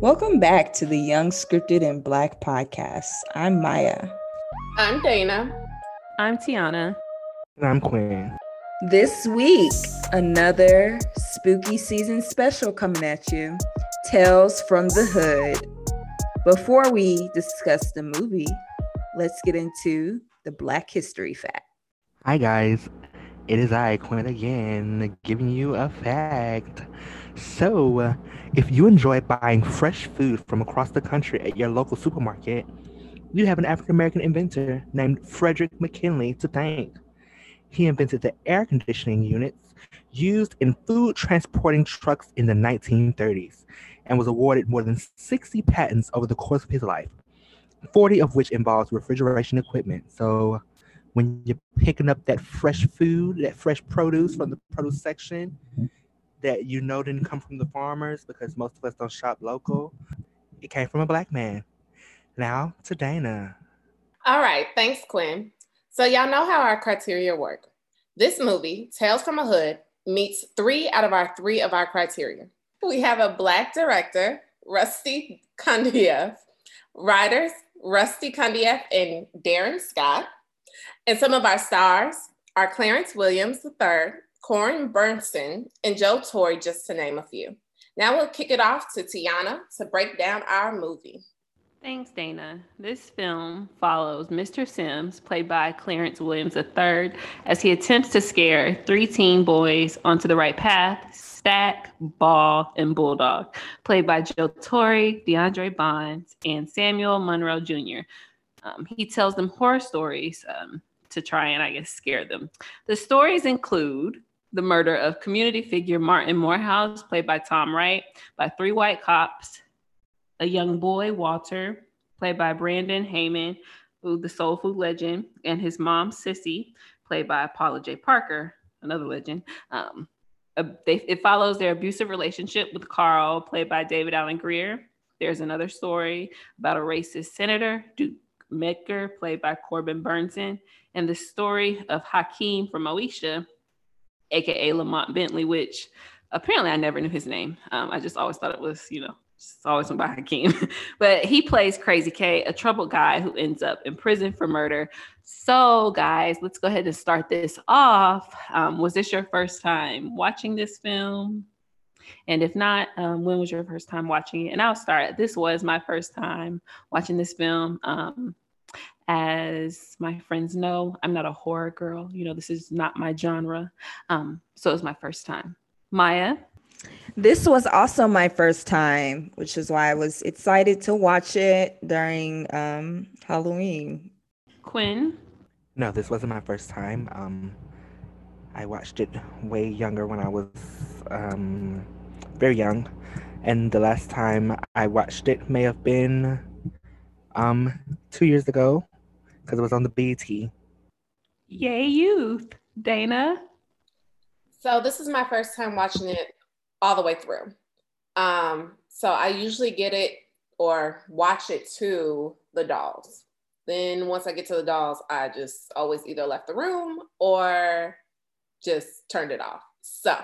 Welcome back to the Young Scripted and Black podcast. I'm Maya. I'm Dana. I'm Tiana. And I'm Quinn. This week, another spooky season special coming at you Tales from the Hood. Before we discuss the movie, let's get into the Black History fact. Hi, guys. It is I, Quinn, again, giving you a fact. So, uh, if you enjoy buying fresh food from across the country at your local supermarket, you have an African American inventor named Frederick McKinley to thank. He invented the air conditioning units used in food transporting trucks in the 1930s and was awarded more than 60 patents over the course of his life, 40 of which involves refrigeration equipment. So, when you're picking up that fresh food, that fresh produce from the produce section, that you know didn't come from the farmers because most of us don't shop local. It came from a black man. Now to Dana. All right, thanks, Quinn. So y'all know how our criteria work. This movie, Tales from a Hood, meets three out of our three of our criteria. We have a black director, Rusty Cundieff, writers, Rusty Cundieff and Darin Scott, and some of our stars are Clarence Williams III, Corbin Bernsen, and Joe Torry, just to name a few. Now we'll kick it off to Tiana to break down our movie. Thanks, Dana. This film follows Mr. Sims, played by Clarence Williams III, as he attempts to scare three teen boys onto the right path Stack, Ball, and Bulldog, played by Joe Torry, DeAndre Bonds, and Samuel Monroe Jr. Um, he tells them horror stories um, to try and, I guess, scare them. The stories include the murder of community figure Martin Morehouse, played by Tom Wright, by three white cops, a young boy, Walter, played by Brandon Hammond, who the soul food legend, and his mom, Sissy, played by Paula Jai Parker, another legend. Um, they, it follows their abusive relationship with Carl, played by David Alan Grier. There's another story about a racist senator, Duke Metger, played by Corbin Bernsen, and the story of Hakeem from Moesha, aka Lamont Bentley, which apparently I never knew his name. Um, I just always thought it was, you know, just always went by Hakeem. but he plays Crazy K, a troubled guy who ends up in prison for murder. So, guys, let's go ahead and start this off. Um, was this your first time watching this film? And if not, um, when was your first time watching it? And I'll start. This was my first time watching this film. Um, as my friends know, I'm not a horror girl. You know, this is not my genre. Um, so it was my first time. Maya? This was also my first time, which is why I was excited to watch it during um, Halloween. Quinn? No, this wasn't my first time. Um, I watched it way younger when I was um, very young. And the last time I watched it may have been um, two years ago because it was on the BT. Yay, youth. Dana? So, this is my first time watching it all the way through. Um, so, I usually get it or watch it to the dolls. Then, once I get to the dolls, I just always either left the room or just turned it off. So,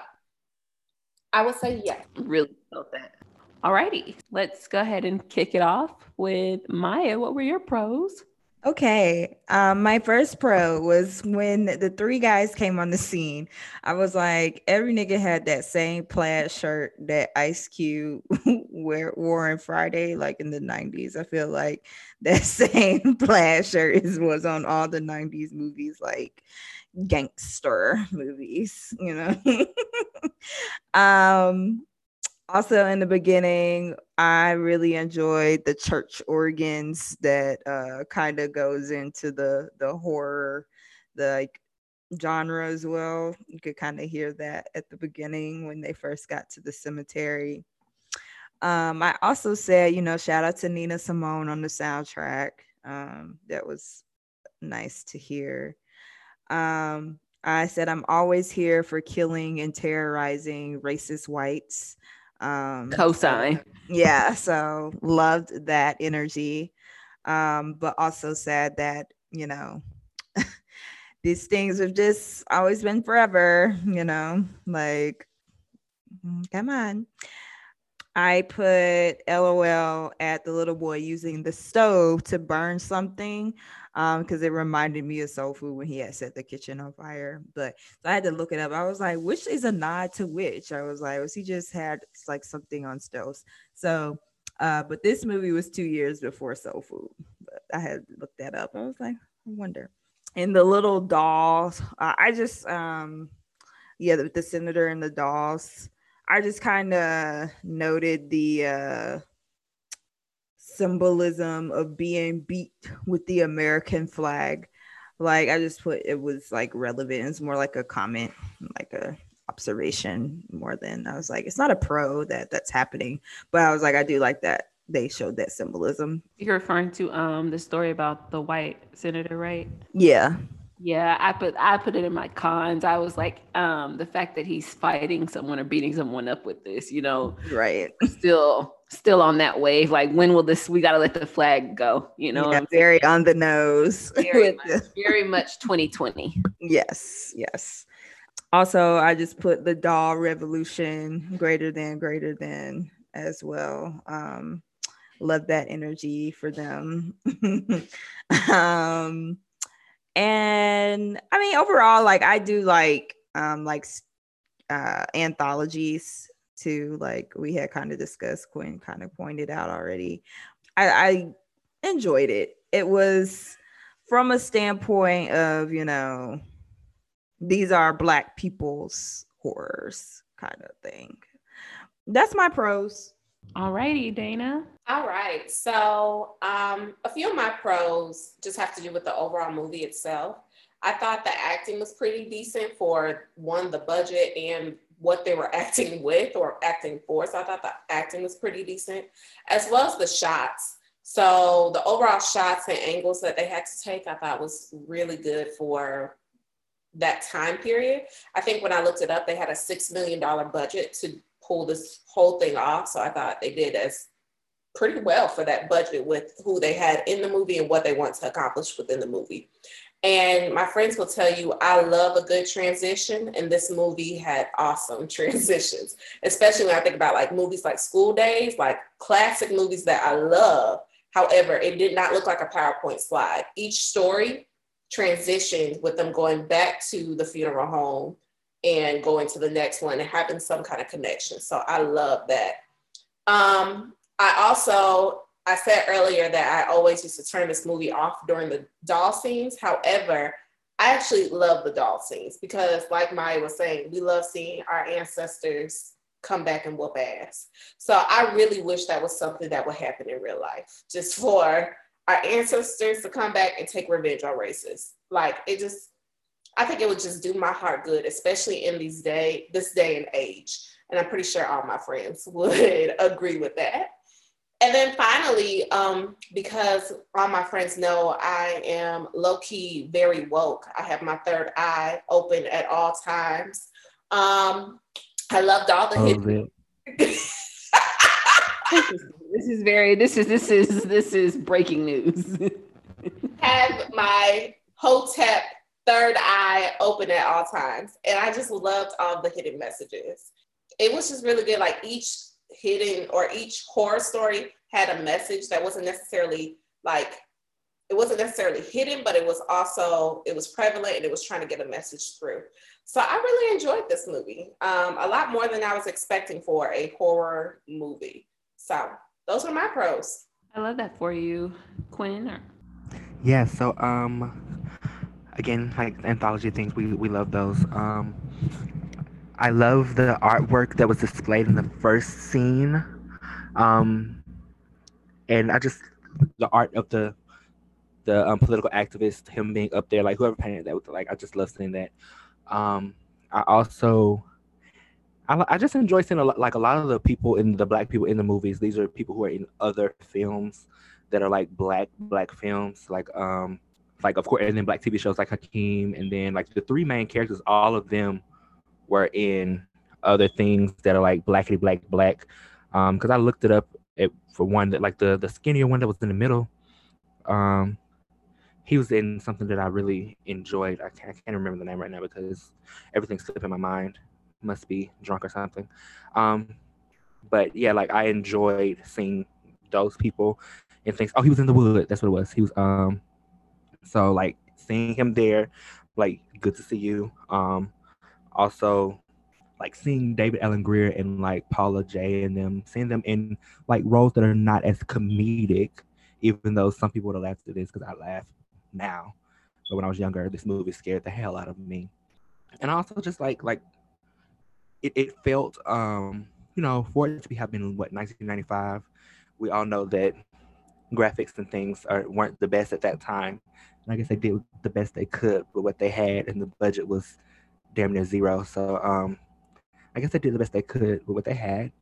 I would say yes. Really felt that. Alrighty, let's go ahead and kick it off with Maya. What were your pros? Okay. Um, my first pro was when the three guys came on the scene. I was like, every nigga had that same plaid shirt that Ice Cube wear, wore on Friday, like in the 90s. I feel like that same plaid shirt is, was on all the 90s movies, like gangster movies, you know. um, also in the beginning i really enjoyed the church organs that uh kind of goes into the the horror the like genre as well you could kind of hear that at the beginning when they first got to the cemetery um i also said you know shout out to nina simone on the soundtrack. Um that was nice to hear. Um i said i'm always here for killing and terrorizing racist whites. Um cosign. yeah so loved that energy. Um but also said that you know these things have just always been forever you know like mm, come on I put LOL at the little boy using the stove to burn something because um, it reminded me of soul food when he had set the kitchen on fire. But so I had to look it up. I was like, which is a nod to which? I was like, was he just had like something on stoves? So, uh, but this movie was two years before soul food. But I had looked that up. I was like, I wonder. And the little dolls, uh, I just, um, yeah, the, the senator and the dolls I just kind of noted the uh, symbolism of being beat with the American flag. Like I just put it was like relevant. It's more like a comment, like a observation more than I was like, it's not a pro that that's happening. But I was like, I do like that they showed that symbolism. You're referring to um the story about the white senator, right? Yeah. Yeah, I put I put it in my cons. I was like, um, the fact that he's fighting someone or beating someone up with this, you know, right? Still, still on that wave. Like, when will this? We got to let the flag go. You know, yeah, very on the nose. Very much, very much 2020. Yes, yes. Also, I just put the doll revolution greater than greater than as well. Um, love that energy for them. um and I mean, overall, like I do like um like uh anthologies too. Like we had kind of discussed, Quinn kind of pointed out already. I, I enjoyed it. It was from a standpoint of, you know, these are black people's horrors kind of thing. That's my pros. All righty, Dana. All right. So, um, a few of my pros just have to do with the overall movie itself. I thought the acting was pretty decent for one, the budget and what they were acting with or acting for. So, I thought the acting was pretty decent, as well as the shots. So, the overall shots and angles that they had to take, I thought was really good for that time period. I think when I looked it up, they had a $6 million budget to pull this whole thing off. So I thought they did as pretty well for that budget with who they had in the movie and what they want to accomplish within the movie. And my friends will tell you, I love a good transition, and this movie had awesome transitions, especially when I think about like movies like School Daze, like classic movies that I love. However, it did not look like a PowerPoint slide. Each story transitioned with them going back to the funeral home and going to the next one and having some kind of connection. So I love that. Um, I also, I said earlier that I always used to turn this movie off during the doll scenes. However, I actually love the doll scenes because, like Maya was saying, we love seeing our ancestors come back and whoop ass. So I really wish that was something that would happen in real life, just for our ancestors to come back and take revenge on racists. Like it just, I think it would just do my heart good, especially in these day, this day and age. And I'm pretty sure all my friends would agree with that. And then finally, um, because all my friends know I am low key very woke, I have my third eye open at all times. Um, I loved all the hidden. this is very this is this is this is breaking news. have my hotep third eye open at all times. And I just loved all the hidden messages. It was just really good. Like each hidden or each horror story had a message that wasn't necessarily like it wasn't necessarily hidden, but it was also it was prevalent and it was trying to get a message through. So I really enjoyed this movie, um, a lot more than I was expecting for a horror movie. So those are my pros. I love that for you, Quinn. Yeah. So um, again, like anthology things, we, we love those. Um, I love the artwork that was displayed in the first scene. Um, and I just, the art of the the um, political activist, him being up there, like whoever painted that, like I just love seeing that. Um, I also, I, I just enjoy seeing a lot, like a lot of the people in the black people in the movies. These are people who are in other films that are like black black films, like um, like of course, and then black TV shows like Hakeem, and then like the three main characters, all of them were in other things that are like blackity black black. Um, because I looked it up it, for one that like the the skinnier one that was in the middle. Um, he was in something that I really enjoyed. I can't, I can't remember the name right now because everything's slipping my mind. Must be drunk or something. Um, but yeah, like I enjoyed seeing those people and things. Oh, he was in the wood. That's what it was. He was um. So like seeing him there, like good to see you. Um, also like seeing David Alan Grier and like Paula Jai and them, seeing them in like roles that are not as comedic, even though some people would have laughed at this because I laugh now. But when I was younger, this movie scared the hell out of me. And also just like like it, it felt um, you know, for it to be happening what 1995, we all know that graphics and things are weren't the best at that time. And I guess they did the best they could with what they had and the budget was damn near zero. So um I guess they did the best they could with what they had.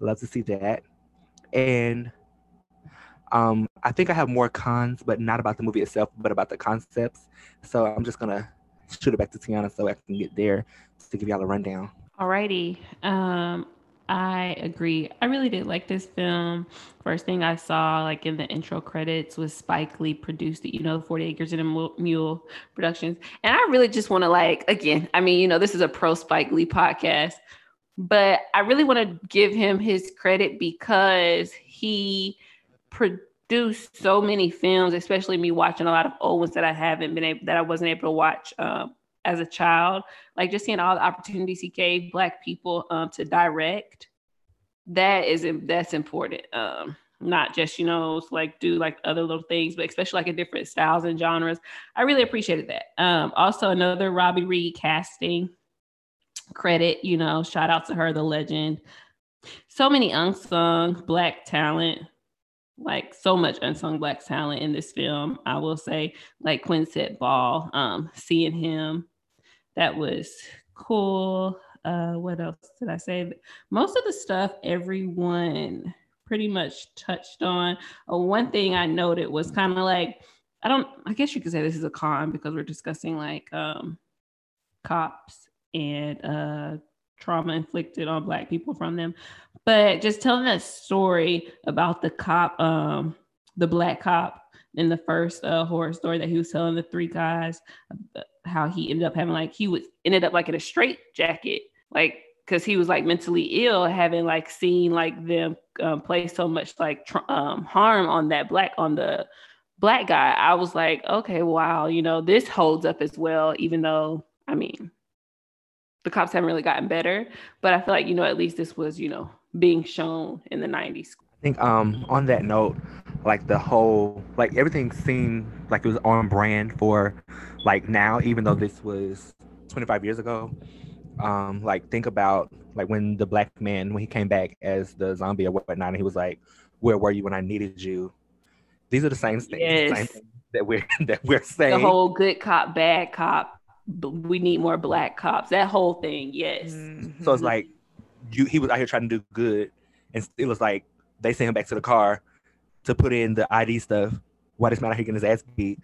Love to see that. And um, I think I have more cons, but not about the movie itself, but about the concepts. So I'm just gonna shoot it back to Tiana so I can get there to give y'all a rundown. Alrighty. Um, I agree. I really did like this film. First thing I saw, like in the intro credits, was Spike Lee produced it, you know, 40 Acres and a Mule Productions. And I really just want to, like, again, I mean, you know, this is a pro Spike Lee podcast, but I really want to give him his credit because he produced so many films, especially me watching a lot of old ones that I haven't been able, that I wasn't able to watch um, as a child, like just seeing all the opportunities he gave Black people um, to direct, that is that's important. Um, not just you know like do like other little things, but especially like in different styles and genres. I really appreciated that. Um, also, another Robi Reed casting credit. You know, shout out to her, the legend. So many unsung Black talent like so much unsung black talent in this film. I will say, like Quinset Ball, um, seeing him that was cool. Uh, what else did I say? Most of the stuff everyone pretty much touched on. Uh, one thing I noted was kind of like, I don't, I guess you could say this is a con because we're discussing like um, cops and uh, trauma inflicted on Black people from them. But just telling that story about the cop, um, the Black cop in the first uh, horror story that he was telling the three guys uh, how he ended up having like he was ended up like in a straight jacket like because he was like mentally ill having like seen like them um, play so much like tr- um, harm on that black on the black guy. I was like okay wow you know this holds up as well even though i mean the cops haven't really gotten better. But i feel like you know at least this was you know being shown in the 90s I think um on that note, like the whole like everything seemed like it was on brand for like now, even though this was 25 years ago. Um, like think about like when the black man when he came back as the zombie or whatnot, and he was like, "Where were you when I needed you?" These are the same things, yes. same things that we're that we're saying. The whole good cop, bad cop. We need more black cops. That whole thing, yes. Mm-hmm. So it's like you he was out here trying to do good, and it was like they sent him back to the car to put in the ID stuff. Why this man out here getting his ass beat?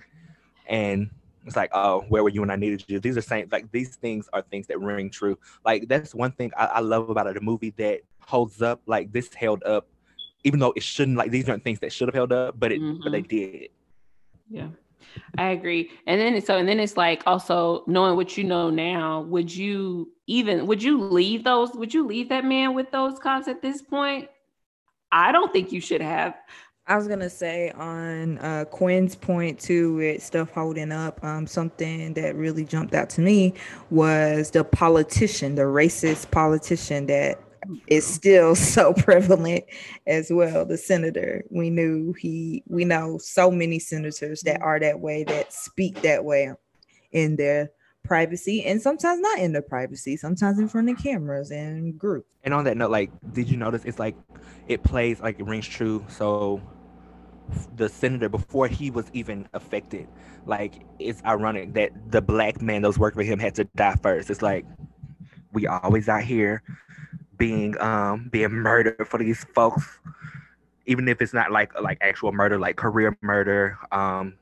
And it's like, oh, where were you when I needed you? These are saying like these things are things that ring true. Like that's one thing I, I love about it, a movie that holds up. Like this held up, even though it shouldn't. Like these aren't things that should have held up, but it mm-hmm. but they mm-hmm. did. Yeah. I agree. And then so and then it's like also knowing what you know now, would you even would you leave those would you leave that man with those cops at this point? I don't think you should have. I was gonna say on uh, Quinn's point too, with stuff holding up. Um, something that really jumped out to me was the politician, the racist politician that is still so prevalent as well. The senator, we knew he, we know so many senators that are that way, that speak that way in their privacy and sometimes not in the privacy, sometimes in front of cameras and groups. And on that note, like, did you notice it's like it plays like it rings true. So the senator before he was even affected, like it's ironic that the black man that was working for him had to die first. It's like we always out here being um being murdered for these folks, even if it's not like like actual murder, like career murder, um,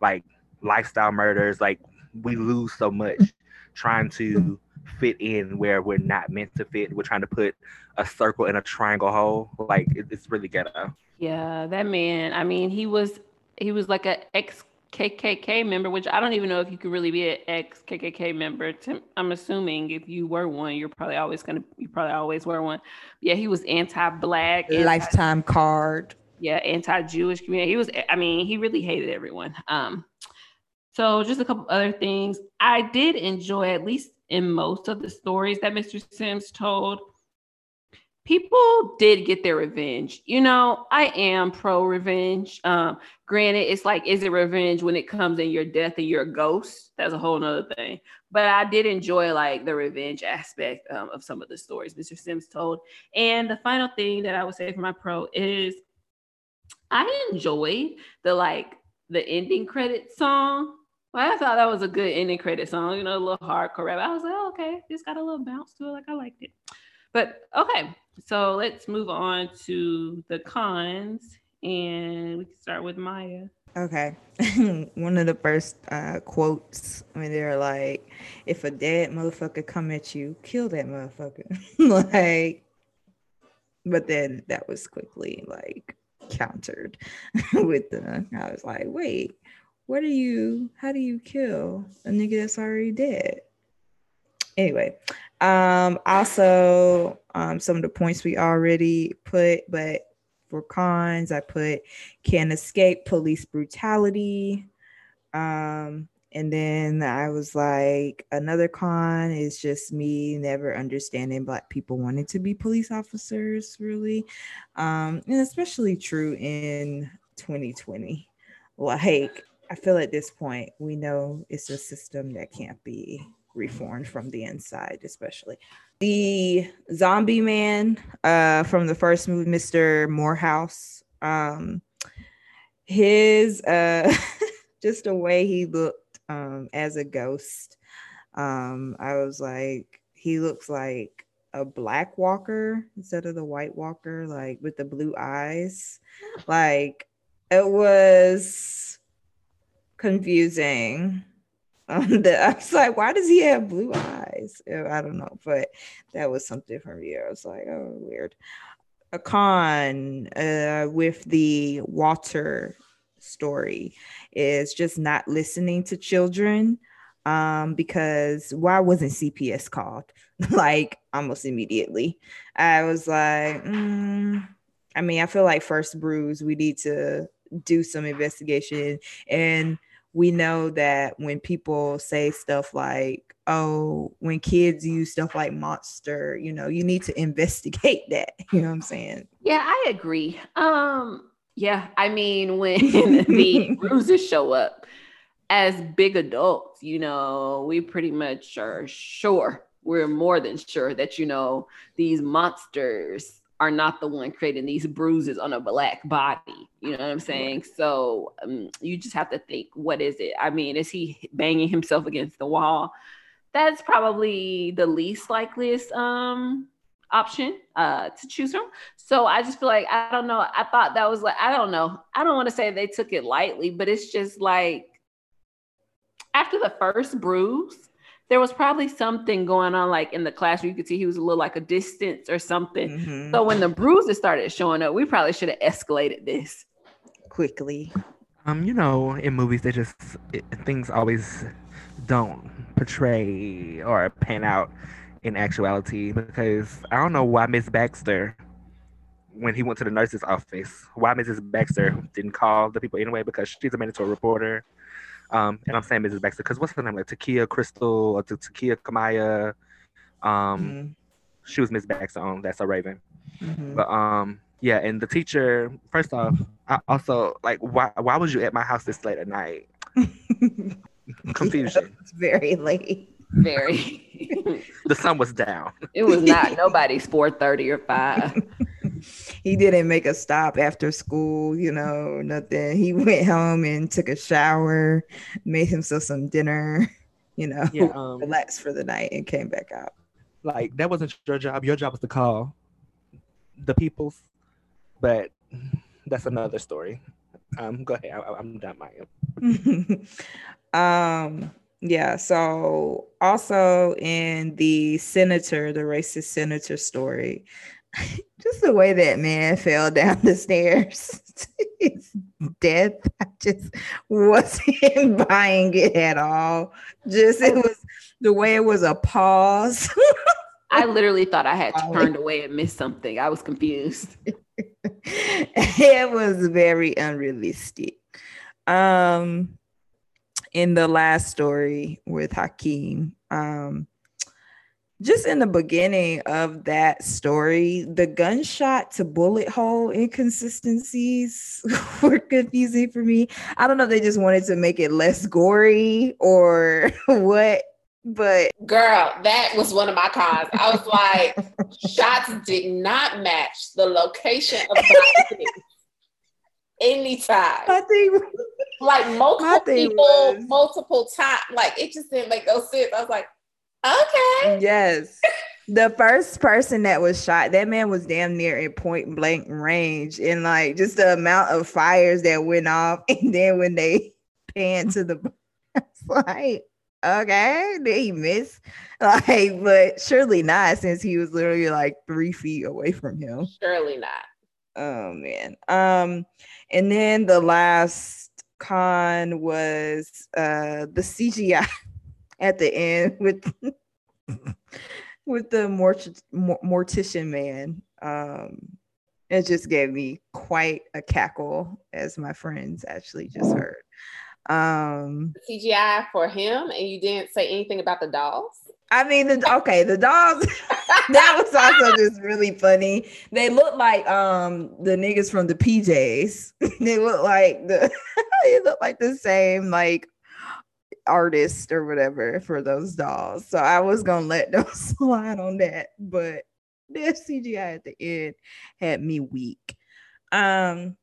like lifestyle murders, like we lose so much trying to fit in where we're not meant to fit. We're trying to put a circle in a triangle hole. Like it, it's really ghetto. Yeah, that man. I mean, he was he was like a ex KKK member, which I don't even know if you could really be an ex KKK member. I'm assuming if you were one, you're probably always gonna, you probably always were one. Yeah, he was anti-black, anti- lifetime card. Yeah, anti-Jewish community. He was, I mean, he really hated everyone. Um, so just a couple other things. I did enjoy, at least in most of the stories that Mr. Sims told, people did get their revenge. You know, I am pro revenge. Um, granted, it's like, is it revenge when it comes in your death and you're a ghost? That's a whole nother thing. But I did enjoy like the revenge aspect um, of some of the stories Mr. Sims told. And the final thing that I would say for my pro is I enjoyed the like the ending credit song. Well, I thought that was a good ending credit song, you know, a little hardcore rap. I was like, oh, okay, this got a little bounce to it, like I liked it. But okay, so let's move on to the cons and we can start with Maya. Okay. One of the first uh, quotes when they're like, if a dead motherfucker come at you, kill that motherfucker. like, but then that was quickly like countered with the, I was like, wait, what do you, how do you kill a nigga that's already dead? Anyway, um, also, um, some of the points we already put, but for cons, I put can escape police brutality. Um, and then I was like, another con is just me never understanding Black people wanting to be police officers, really. Um, and especially true in 2020. Like, I feel at this point, we know it's a system that can't be reformed from the inside, especially. The zombie man uh, from the first movie, Mr. Morehouse, um, his uh, just the way he looked um, as a ghost, um, I was like, he looks like a black walker instead of the white walker, like with the blue eyes. Like it was confusing um, that I was like, why does he have blue eyes? I don't know, but that was something for me. I was like, oh, weird. A con uh, with the Walter story is just not listening to children um, because why wasn't CPS called? like almost immediately. I was like, mm, I mean, I feel like first bruise, we need to do some investigation and we know that when people say stuff like, oh, when kids use stuff like monster, you know, you need to investigate that. You know what I'm saying? Yeah, I agree. Um, yeah, I mean, when the bruises show up as big adults, you know, we pretty much are sure, we're more than sure that, you know, these monsters are not the one creating these bruises on a black body. You know what I'm saying? So um, you just have to think, what is it? I mean, is he banging himself against the wall? That's probably the least likeliest um, option uh, to choose from. So I just feel like I don't know. I thought that was like I don't know. I don't want to say they took it lightly, but it's just like after the first bruise there was probably something going on like in the classroom. You could see he was a little like a distance or something. Mm-hmm. So when the bruises started showing up, we probably should have escalated this quickly. Um, you know, in movies, they just it, things always don't portray or pan out in actuality because I don't know why Miss Baxter, when he went to the nurse's office, why Mrs. Baxter didn't call the people anyway because she's a mandatory reporter um, and I'm saying Mrs. Baxter because what's her name? Like T'Keyah Crystal or T'Keyah Keymáh. Um, mm-hmm. she was Miss Baxter on That's a Raven. Mm-hmm. But um, yeah, and the teacher. First off, I also like why why was you at my house this late at night? Confusion. Yeah, it's very late. Very. the sun was down. It was not nobody's four thirty or five he didn't make a stop after school, you know, nothing. He went home and took a shower, made himself some dinner, you know, yeah, um, relaxed for the night and came back out. Like that wasn't your job. Your job was to call the peoples, but that's another story. Um, go ahead. I, am done, Maya. um, yeah. So also in the senator, the racist senator story, just the way that man fell down the stairs. his death. I just wasn't buying it at all. Just it was the way it was a pause. I literally thought I had turned away and missed something. I was confused. it was very unrealistic. Um, in the last story with Hakeem, um, just in the beginning of that story, the gunshot to bullet hole inconsistencies were confusing for me. I don't know if they just wanted to make it less gory or what, but girl, that was one of my cons. I was like, shots did not match the location of my anytime. I think like multiple people, was, multiple times. Like it just didn't make no sense. I was like, okay. Yes. the first person that was shot, that man was damn near in point blank range, and like just the amount of fires that went off, and then when they pan to the, it's like, okay, did he miss? Like, but surely not, since he was literally like three feet away from him. Surely not. Oh man. Um, and then the last con was uh the CGI at the end with with the mort- mortician man. Um, it just gave me quite a cackle, as my friends actually just heard. Um, CGI for him, and you didn't say anything about the dolls. I mean, the, okay, the dolls. that was also just really funny. They look like um the niggas from the PJs. they look like the they look like the same like artist or whatever for those dolls. So I was gonna let them slide on that, but the CGI at the end had me weak. Um,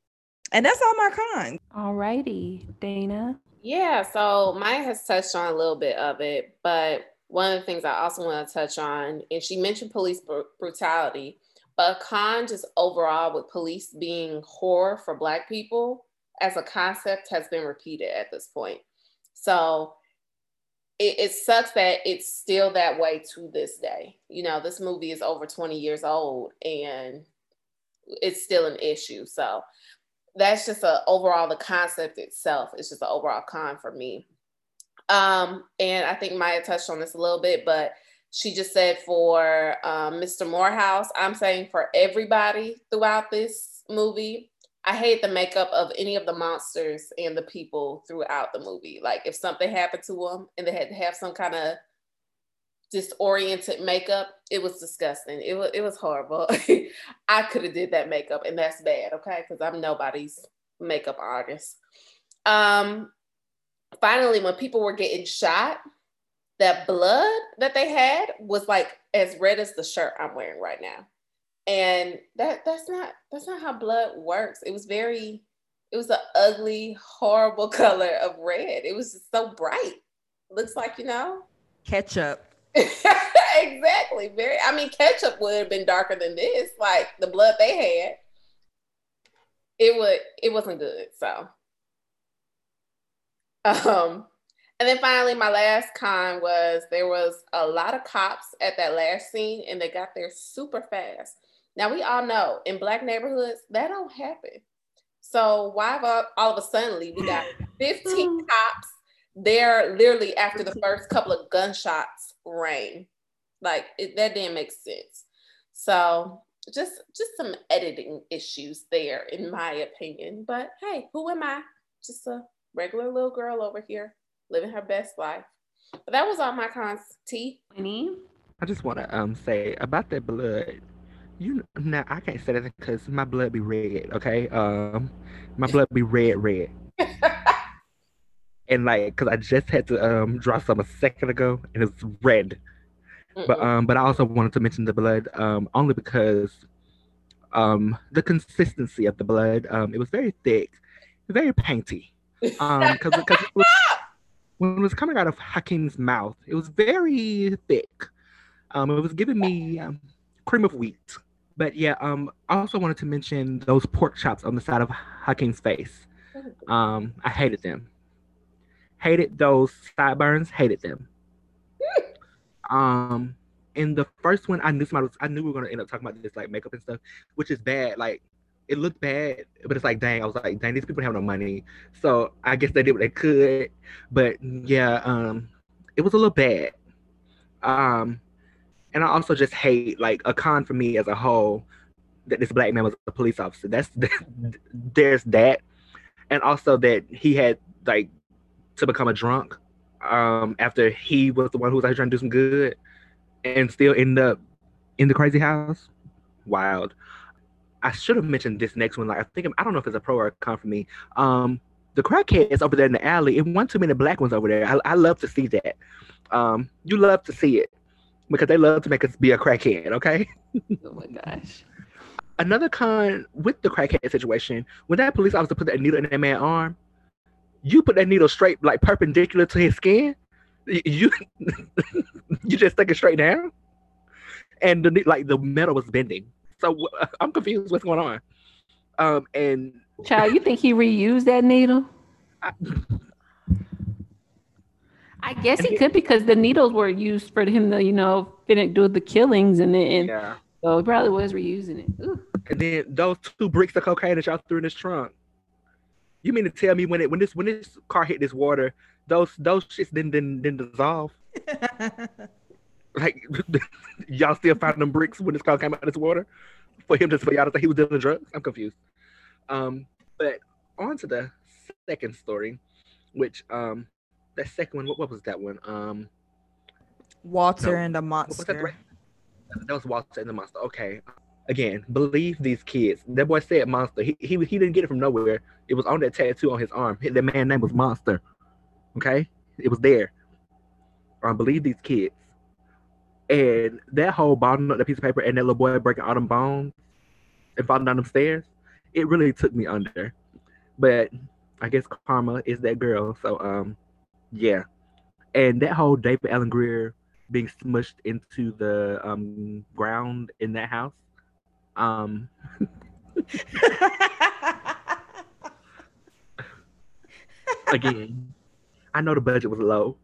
and that's all my cons. All righty, Dana. Yeah, so Maya has touched on a little bit of it, but one of the things I also want to touch on, and she mentioned police br- brutality, but a con just overall with police being horror for Black people as a concept has been repeated at this point. So it, it sucks that it's still that way to this day. You know, this movie is over 20 years old and it's still an issue. So that's just a overall the concept itself is just an overall con for me. Um, and I think Maya touched on this a little bit, but she just said for um, Mr. Morehouse, I'm saying for everybody throughout this movie, I hate the makeup of any of the monsters and the people throughout the movie. Like if something happened to them and they had to have some kind of disoriented makeup, it was disgusting. It was it was horrible. I could have did that makeup and that's bad, okay? Because I'm nobody's makeup artist. Um, finally, when people were getting shot, that blood that they had was like as red as the shirt I'm wearing right now. And that that's not that's not how blood works. It was very it was an ugly, horrible color of red. It was just so bright. Looks like, you know, ketchup. exactly. Very I mean ketchup would have been darker than this. Like the blood they had. It would it wasn't good. So um, and then finally, my last con was there was a lot of cops at that last scene, and they got there super fast. Now we all know in black neighborhoods that don't happen. So why all of a sudden we got 15 cops there literally after the first couple of gunshots rang? Like it, that didn't make sense. So just just some editing issues there, in my opinion. But hey, who am I? Just a regular little girl over here living her best life. But that was all my cons. T. I just want to um say about that blood. You now I can't say that because my blood be red. Okay, um, my blood be red, red. and like, cause I just had to um draw some a second ago, and it's red. Mm-mm. But um, but I also wanted to mention the blood um only because um the consistency of the blood um it was very thick, very painty. Um, because because when it was coming out of Hakeem's mouth, it was very thick. Um, it was giving me um, cream of wheat. But yeah, um, I also wanted to mention those pork chops on the side of Hakeem's face. Um, I hated them. Hated those sideburns. Hated them. um, in the first one, I knew somebody was, I knew we were gonna end up talking about this like makeup and stuff, which is bad. Like it looked bad, but it's like, dang, I was like, dang, these people have no money. So I guess they did what they could. But yeah, um, it was a little bad. Um, and I also just hate like a con for me as a whole that this black man was a police officer. That's there's that, and also that he had like to become a drunk um after he was the one who was like trying to do some good and still end up in the crazy house. Wild. I should have mentioned this next one. Like I think I don't know if it's a pro or a con for me. Um, the crackheads over there in the alley. It one too many black ones over there. I, I love to see that. Um, you love to see it because they love to make us be a crackhead. Okay. oh my gosh. Another con with the crackhead situation, when that police officer put that needle in that man's arm, you put that needle straight like perpendicular to his skin. You you just stick it straight down, and the like the metal was bending. So I'm confused what's going on. Um, and child, you think he reused that needle? I, I guess he could because the needles were used for him to, you know, finish do the killings and then yeah. so he probably was reusing it. Ooh. And then those two bricks of cocaine that y'all threw in his trunk. You mean to tell me when it when this when this car hit this water, those those shits didn't didn't, didn't dissolve? like y'all still found them bricks when this car came out of this water for him to for y'all to say he was dealing drugs? I'm confused. Um, but on to the second story, which um that second one, what, what was that one? Um Walter no, and the monster. That, that was Walter and the monster. Okay. Again, believe these kids. That boy said monster. He, he he didn't get it from nowhere. It was on that tattoo on his arm. The man name was Monster. Okay? It was there. Um, believe these kids. And that whole bottom up the piece of paper and that little boy breaking all them bones and falling down them stairs, it really took me under. But I guess karma is that girl. So um yeah. And that whole David Alan Grier being smushed into the um ground in that house. Um again, I know the budget was low,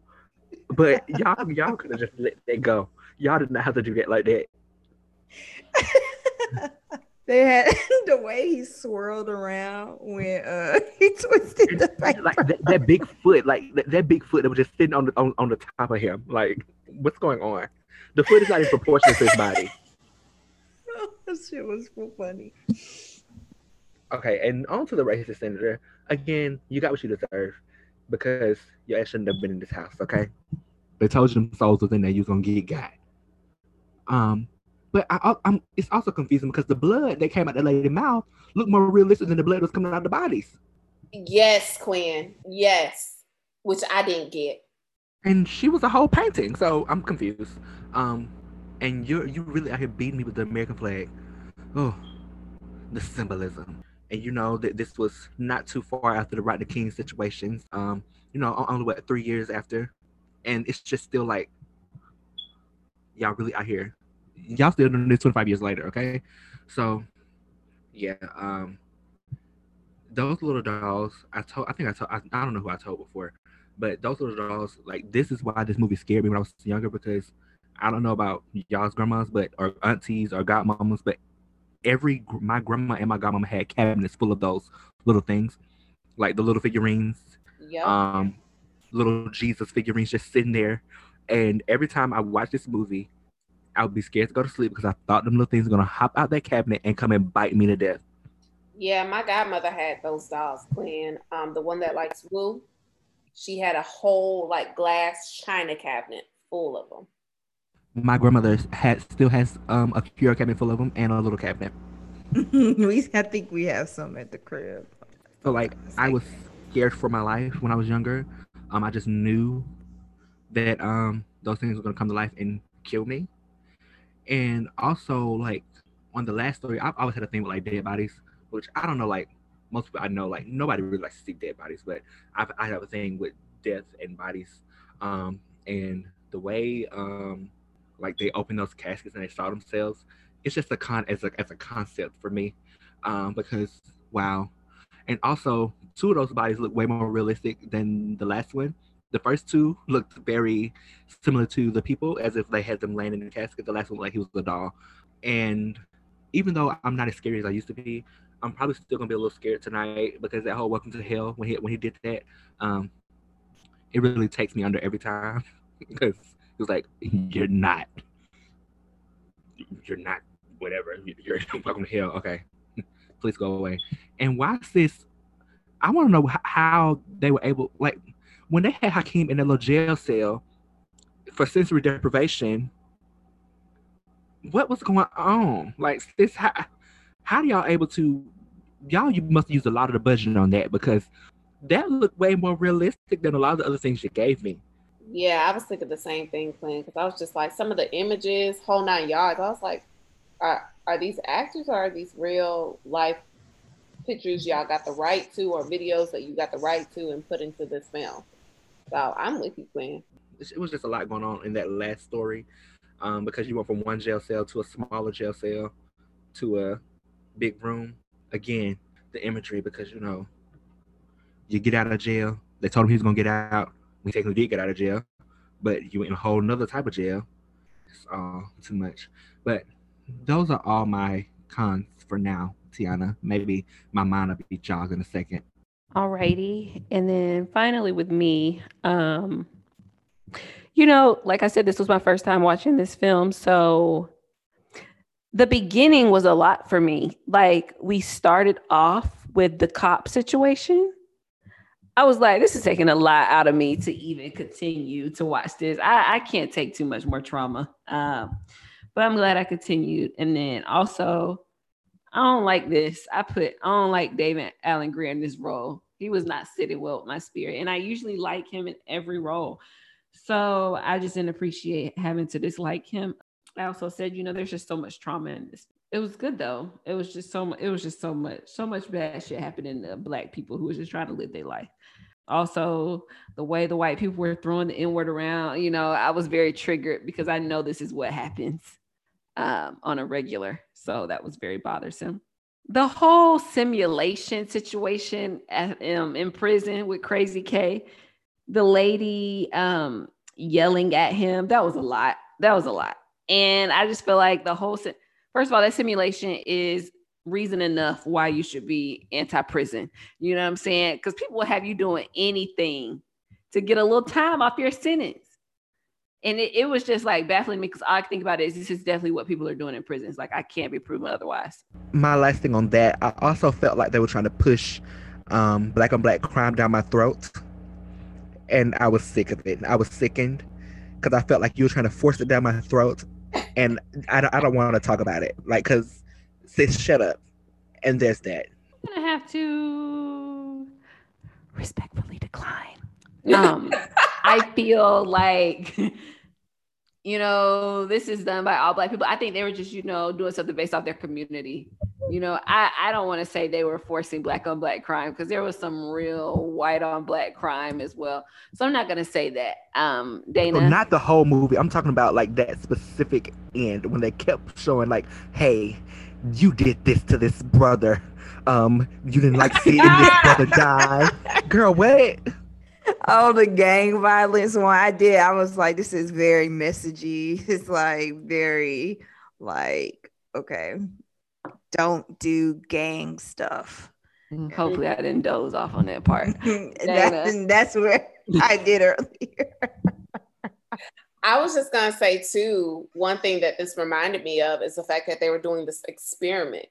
but y'all y'all could have just let that go. Y'all did not have to do that like that. they had the way he swirled around when uh he twisted the paper. like that, that, big foot, like that, that, big foot that was just sitting on the on, on the top of him. Like, what's going on? The foot is not in proportion to his body. Oh, that shit was so funny. Okay, and on to the racist senator. Again, you got what you deserve because your ass shouldn't have been in this house, okay? They told you them souls within there you was gonna get got. Um, but I, am it's also confusing because the blood that came out the lady's mouth looked more realistic than the blood that was coming out of the bodies. Yes, Quinn. Yes, which I didn't get. And she was a whole painting, so I'm confused. Um, and you're you really out here beating me with the American flag. Oh, the symbolism. And you know that this was not too far after the Rodney King situations. Um, you know, only what three years after, and it's just still like y'all really out here y'all still doing this 25 years later, okay? So yeah, um those little dolls, I told I think I told I, I don't know who I told before, but those little dolls, like this is why this movie scared me when I was younger because I don't know about y'all's grandmas, but or aunties or godmamas, but every my grandma and my godmama had cabinets full of those little things, like the little figurines, yep. um, little Jesus figurines just sitting there. And every time I watch this movie, I would be scared to go to sleep because I thought them little things were gonna hop out that cabinet and come and bite me to death. Yeah, my godmother had those dolls playing. Um, the one that likes Wu, she had a whole like glass china cabinet full of them. My grandmother had still has um a pure cabinet full of them and a little cabinet. we I think we have some at the crib. So like I was scared for my life when I was younger. Um, I just knew that um those things were gonna come to life and kill me. And also, like on the last story, I've always had a thing with like dead bodies, which I don't know, like most people I know, like nobody really likes to see dead bodies, but I've, I have a thing with death and bodies. Um, and the way um, like they open those caskets and they saw themselves, it's just a con as a as a concept for me, um, because wow. And also, two of those bodies look way more realistic than the last one. The first two looked very similar to the people, as if they had them laying in the casket. The last one, like he was a doll. And even though I'm not as scary as I used to be, I'm probably still gonna be a little scared tonight because that whole Welcome to Hell when he when he did that, um, it really takes me under every time because he was like, "You're not, you're not, whatever. You're Welcome to Hell. Okay, please go away." And watch this. I want to know how they were able, like, when they had Hakeem in a little jail cell for sensory deprivation. What was going on? Like this, how, how do y'all able to? Y'all, you must use a lot of the budget on that because that looked way more realistic than a lot of the other things you gave me. Yeah, I was thinking the same thing, Clint, because I was just like some of the images, whole nine yards. I was like, are are these actors or are these real life pictures y'all got the right to or videos that you got the right to and put into this film? So I'm with you, Quinn. It was just a lot going on in that last story um, because you went from one jail cell to a smaller jail cell to a big room. Again, the imagery because you know you get out of jail. They told him he was gonna get out. We technically did get out of jail, but you went in a whole nother type of jail. It's all too much. But those are all my cons for now, Tiana. Maybe my mind will be jogged in a second. Alrighty. And then finally with me, um, you know, like I said, this was my first time watching this film. So the beginning was a lot for me. Like we started off with the cop situation. I was like, this is taking a lot out of me to even continue to watch this. I, I can't take too much more trauma. Um, but I'm glad I continued. And then also, I don't like this. I put, I don't like David Alan Grier in this role. He was not sitting well with my spirit. And I usually like him in every role. So I just didn't appreciate having to dislike him. I also said, you know, there's just so much trauma in this. It was good though. It was just so much, it was just so much, so much bad shit happening to black people who was just trying to live their life. Also, the way the white people were throwing the N word around, you know, I was very triggered because I know this is what happens um, on a regular. So that was very bothersome. The whole simulation situation at, um, in prison with Crazy K, the lady um, yelling at him, that was a lot. That was a lot. And I just feel like the whole, first of all, that simulation is reason enough why you should be anti-prison. You know what I'm saying? Because people will have you doing anything to get a little time off your sentence. And it, it was just like baffling me because all I think about it is this is definitely what people are doing in prisons. Like I can't be proven otherwise. My last thing on that, I also felt like they were trying to push um, black on black crime down my throat. And I was sick of it. I was sickened because I felt like you were trying to force it down my throat. And I don't, I don't want to talk about it. Like, because say shut up. And there's that. I'm gonna have to respectfully decline. Um, I feel like you know this is done by all black people. I think they were just you know doing something based off their community. You know, I I don't want to say they were forcing black on black crime because there was some real white on black crime as well. So I'm not gonna say that. Um, Dana, so not the whole movie. I'm talking about like that specific end when they kept showing like, hey you did this to this brother. Um, you didn't like seeing this brother die. Girl, what? Oh, the gang violence one. I did. I was like, this is very messagey. It's like very like, okay, don't do gang stuff. Mm, hopefully, I didn't doze off on that part. that's, that's where I did earlier. I was just gonna say too, one thing that this reminded me of is the fact that they were doing this experiment.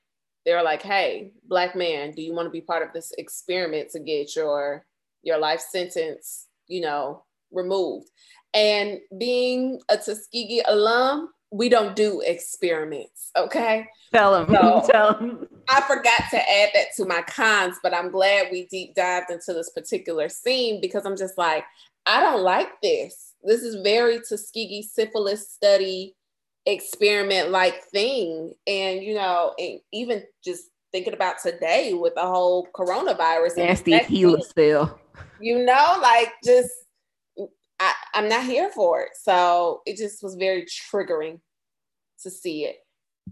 They were like, "Hey, black man, do you want to be part of this experiment to get your your life sentence, you know, removed?" And being a Tuskegee alum, we don't do experiments, okay? Tell them. So, Tell them. I forgot to add that to my cons, but I'm glad we deep dived into this particular scene because I'm just like, I don't like this this is very Tuskegee syphilis study experiment like thing. And, you know, and even just thinking about today with the whole coronavirus. Nasty helixil. You know, like just, I, I'm not here for it. So it just was very triggering to see it.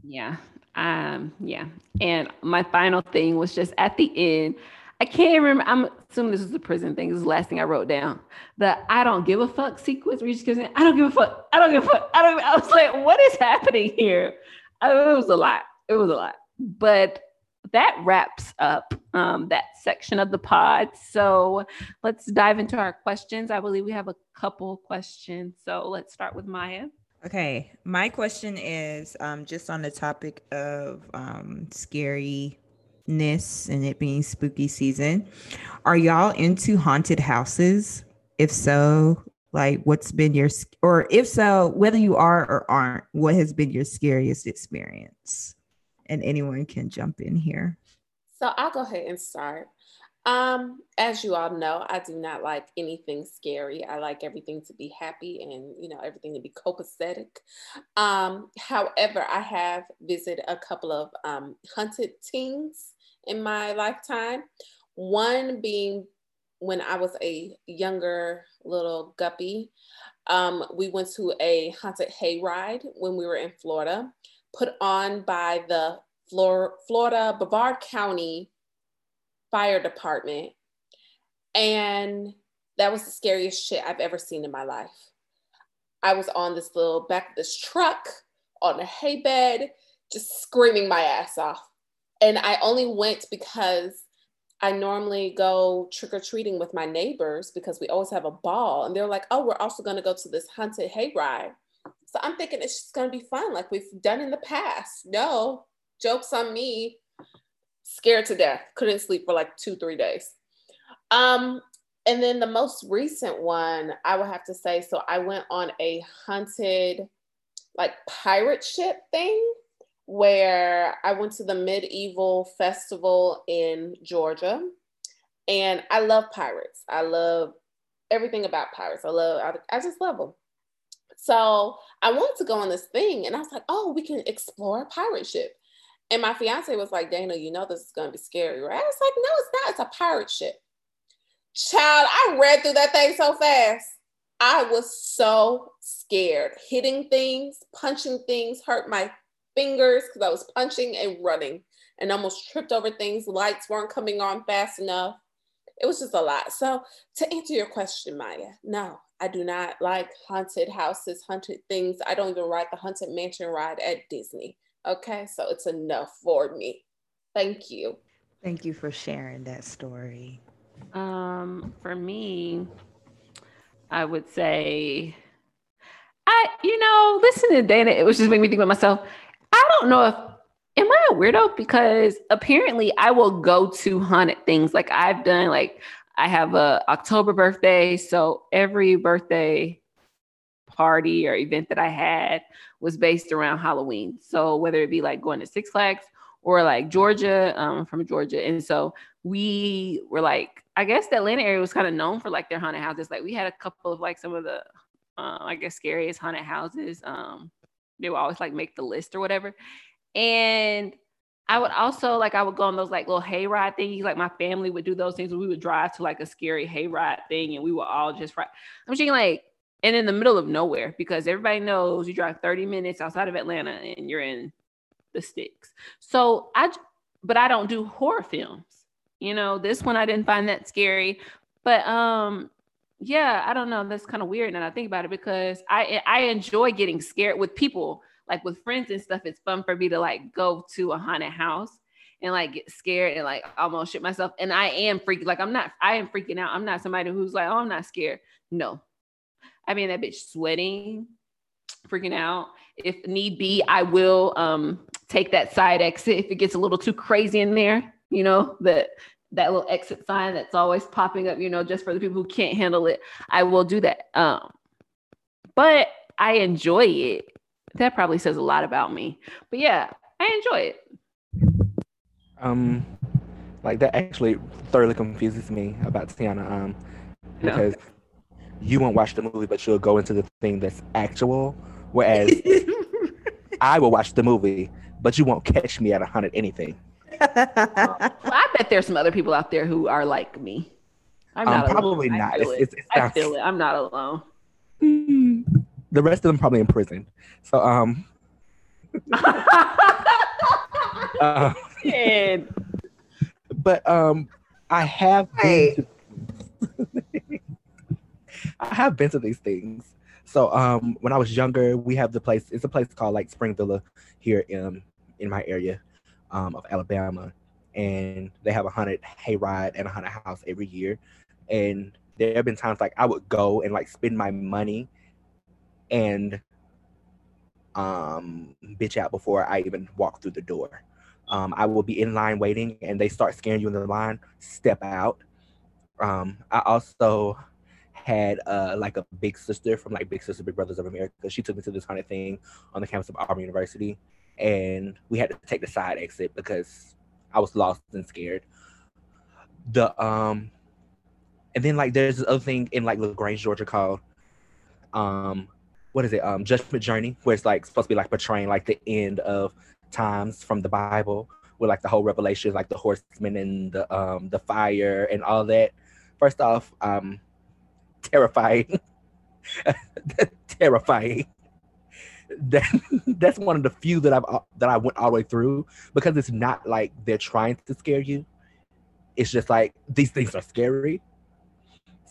Yeah. Um, yeah. And my final thing was just at the end, I can't remember. I'm assuming this is the prison thing. This is the last thing I wrote down. The I don't give a fuck sequence where you just saying, I don't give a fuck. I don't give a fuck. I don't. I was like, what is happening here? I, it was a lot. It was a lot. But that wraps up um, that section of the pod. So let's dive into our questions. I believe we have a couple questions. So let's start with Maya. Okay, my question is um, just on the topic of um, scariness and it being spooky season. Are y'all into haunted houses? If so, like what's been your or if so, whether you are or aren't, what has been your scariest experience? And anyone can jump in here. So I'll go ahead and start. Um, as you all know, I do not like anything scary. I like everything to be happy and you know everything to be copacetic. Um, however, I have visited a couple of um, haunted teens in my lifetime. One being when I was a younger little guppy. Um, we went to a haunted hayride when we were in Florida, put on by the Flor- Florida Brevard County fire department. And that was the scariest shit I've ever seen in my life. I was on this little back of this truck on a hay bed, just screaming my ass off. And I only went because I normally go trick or treating with my neighbors because we always have a ball. And they're like, oh, we're also going to go to this haunted hayride. So I'm thinking it's just to be fun like we've done in the past. No, jokes on me scared to death, couldn't sleep for like two, three days. Um, and then the most recent one, I would have to say, so I went on a haunted, like pirate ship thing where I went to the medieval festival in Georgia. And I love pirates. I love everything about pirates. I love, I, I just love them. So I wanted to go on this thing and I was like, oh, we can explore a pirate ship. And my fiance was like, Dana, you know this is gonna be scary, right? I was like, no, it's not. It's a pirate ship. Child, I read through that thing so fast. I was so scared. Hitting things, punching things hurt my fingers because I was punching and running and almost tripped over things. Lights weren't coming on fast enough. It was just a lot. So, to answer your question, Maya, no, I do not like haunted houses, haunted things. I don't even ride the haunted mansion ride at Disney. Okay, so it's enough for me. Thank you. Thank you for sharing that story. Um, for me, I would say, I, you know, listen to Dana, it was just making me think about myself. I don't know if am I a weirdo because apparently I will go to haunted things. Like I've done, like I have a October birthday, so every birthday party or event that I had was based around Halloween. So whether it be like going to Six Flags or like Georgia, um, from Georgia. And so we were like, I guess the Atlanta area was kind of known for like their haunted houses. Like we had a couple of like some of the, uh, I guess, scariest haunted houses. Um, they would always like make the list or whatever. And I would also like I would go on those like little hayride thingies. Like my family would do those things. We would drive to like a scary hayride thing, and we would all just. ride. I'm thinking like and in the middle of nowhere because everybody knows you drive 30 minutes outside of Atlanta and you're in the sticks. So I, but I don't do horror films. You know, this one I didn't find that scary, but um, yeah, I don't know. That's kind of weird now I think about it because I I enjoy getting scared with people, like with friends and stuff. It's fun for me to like go to a haunted house and like get scared and like almost shit myself. And I am freaking like I'm not I am freaking out. I'm not somebody who's like, oh, I'm not scared. No, I mean, that bitch sweating, freaking out. If need be, I will um, take that side exit if it gets a little too crazy in there. You know that that little exit sign that's always popping up. You know, just for the people who can't handle it, I will do that. Um, but I enjoy it. That probably says a lot about me. But yeah, I enjoy it. Um, like that actually thoroughly confuses me about Tiana. Um, because. No you won't watch the movie, but you'll go into the thing that's actual. Whereas I will watch the movie, but you won't catch me at a hundred anything. well, I bet there's some other people out there who are like me. I'm um, not probably alone. not. I feel, it's, it. It's, I feel it. I'm not alone. The rest of them probably in prison. So um. uh, but um, I have. Hey. I have been to these things. So um, when I was younger, we have the place. It's a place called like Spring Villa here in in my area um, of Alabama, and they have a haunted hayride and a haunted house every year. And there have been times like I would go and like spend my money and um bitch out before I even walk through the door. Um, I will be in line waiting and they start scaring you in the line, step out. Um, I also had uh, like a big sister from like Big Sister Big Brothers of America. She took me to this kind of thing on the campus of Auburn University, and we had to take the side exit because I was lost and scared. The um, and then like there's this other thing in like Lagrange, Georgia called um, what is it? Um, Judgment Journey, where it's like supposed to be like portraying like the end of times from the Bible, with like the whole revelation, like the horsemen and the um the fire and all that. First off, um, terrifying, terrifying. That that's one of the few that I've that I went all the way through because it's not like they're trying to scare you. It's just like these things are scary.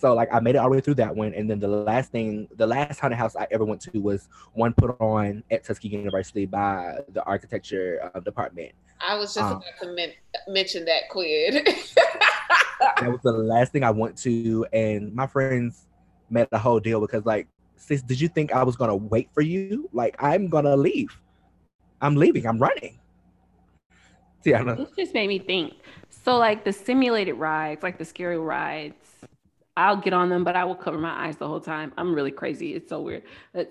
So like I made it all the way through that one, and then the last thing, the last haunted house I ever went to was one put on at Tuskegee University by the architecture uh, department. I was just um, about to men- mention that, Quinn. that was the last thing I went to, and my friends met the whole deal because like, sis, did you think I was gonna wait for you? Like, I'm gonna leave. I'm leaving. I'm running. Yeah, this just made me think. So, like the simulated rides, like the scary rides, I'll get on them, but I will cover my eyes the whole time. I'm really crazy. It's so weird.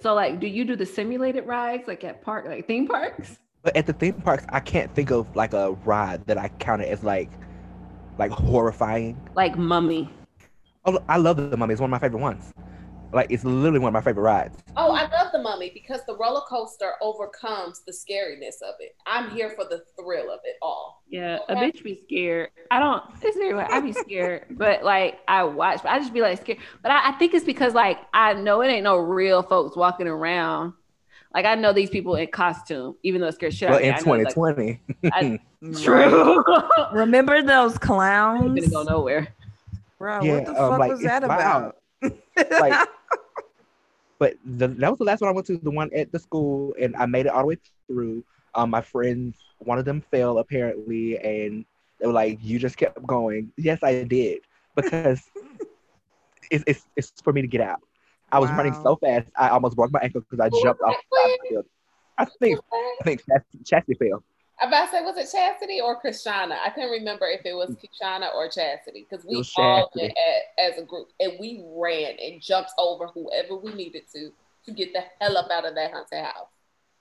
So, like, do you do the simulated rides, like at park, like theme parks? But at the theme parks, I can't think of like a ride that I counted as like like horrifying. Like Mummy. Oh, I love the Mummy. It's one of my favorite ones. Like it's literally one of my favorite rides. Oh, I love the Mummy because the roller coaster overcomes the scariness of it. I'm here for the thrill of it all. Yeah, okay? a bitch be scared. I don't. It's very like I be scared, but like I watch, but I just be like scared. But I, I think it's because like I know it ain't no real folks walking around. Like I know these people in costume, even though it's scared shit. Well, in 2020. Like, true. Remember those clowns? Didn't go nowhere. Bro, yeah, what the um, fuck like, was that about? like, but the, that was the last one I went to, the one at the school, and I made it all the way through. Um, my friends, one of them fell apparently, and they were like, "You just kept going." Yes, I did because it's, it's it's for me to get out. I was wow. running so fast, I almost broke my ankle because I jumped off the field. I think I think Chastity fell. I about to say, was it Chastity or Krishana? I couldn't remember if it was Krishana or Chastity because we all went at, as a group and we ran and jumped over whoever we needed to to get the hell up out of that haunted house.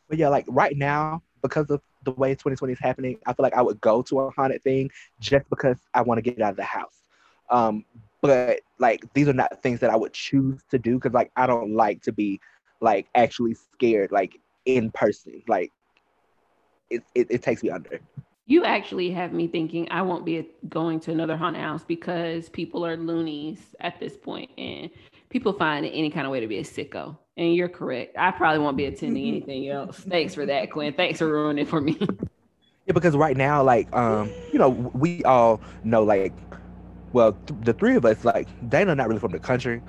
But yeah, like right now, because of the way 2020 is happening, I feel like I would go to a haunted thing just because I want to get out of the house. Um, but like these are not things that I would choose to do because like I don't like to be like actually scared like in person. Like it, it, it takes me under. You actually have me thinking I won't be going to another haunted house because people are loonies at this point and people find any kind of way to be a sicko. And you're correct. I probably won't be attending anything else. Thanks for that, Quinn. Thanks for ruining it for me. Yeah, because right now, like, um, you know, we all know, like, well, th- the three of us, like, Dana not really from the country,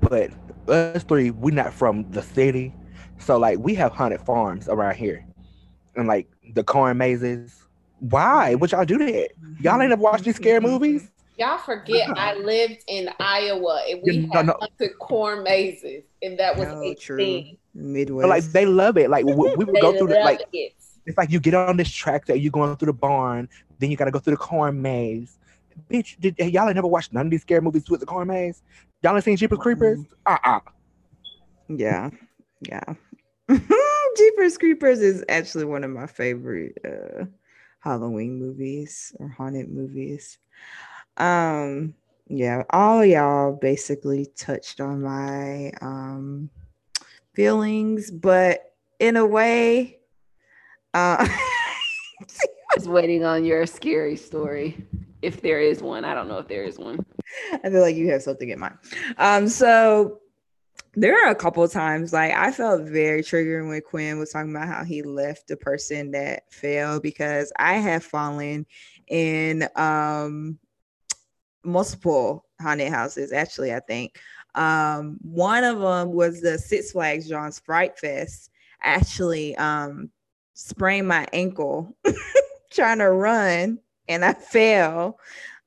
but us three, we're not from the city. So, like, we have haunted farms around here. And, like, the corn mazes. Why would y'all do that? Y'all ain't ever watched these scary movies? Y'all forget I lived in Iowa and we yeah, had no, no. corn mazes, and that was no, a true. thing. Midwest, like they love it. Like we, we would go through the like. It. It's like you get on this tractor, you going through the barn, then you got to go through the corn maze. Bitch, did y'all ain't never watched none of these scary movies with the corn maze? Y'all ain't seen Jeepers Creepers? Uh uh-uh. uh Yeah, yeah. Jeepers Creepers is actually one of my favorite uh, Halloween movies or haunted movies. Um, yeah, all y'all basically touched on my um, feelings, but in a way, uh, I was waiting on your scary story. If there is one, I don't know if there is one. I feel like you have something in mind. Um, so there are a couple times like I felt very triggering when Quinn was talking about how he left the person that fell because I have fallen in um multiple haunted houses actually I think um one of them was the Six Flags John's Fright Fest actually um sprained my ankle trying to run and I fell.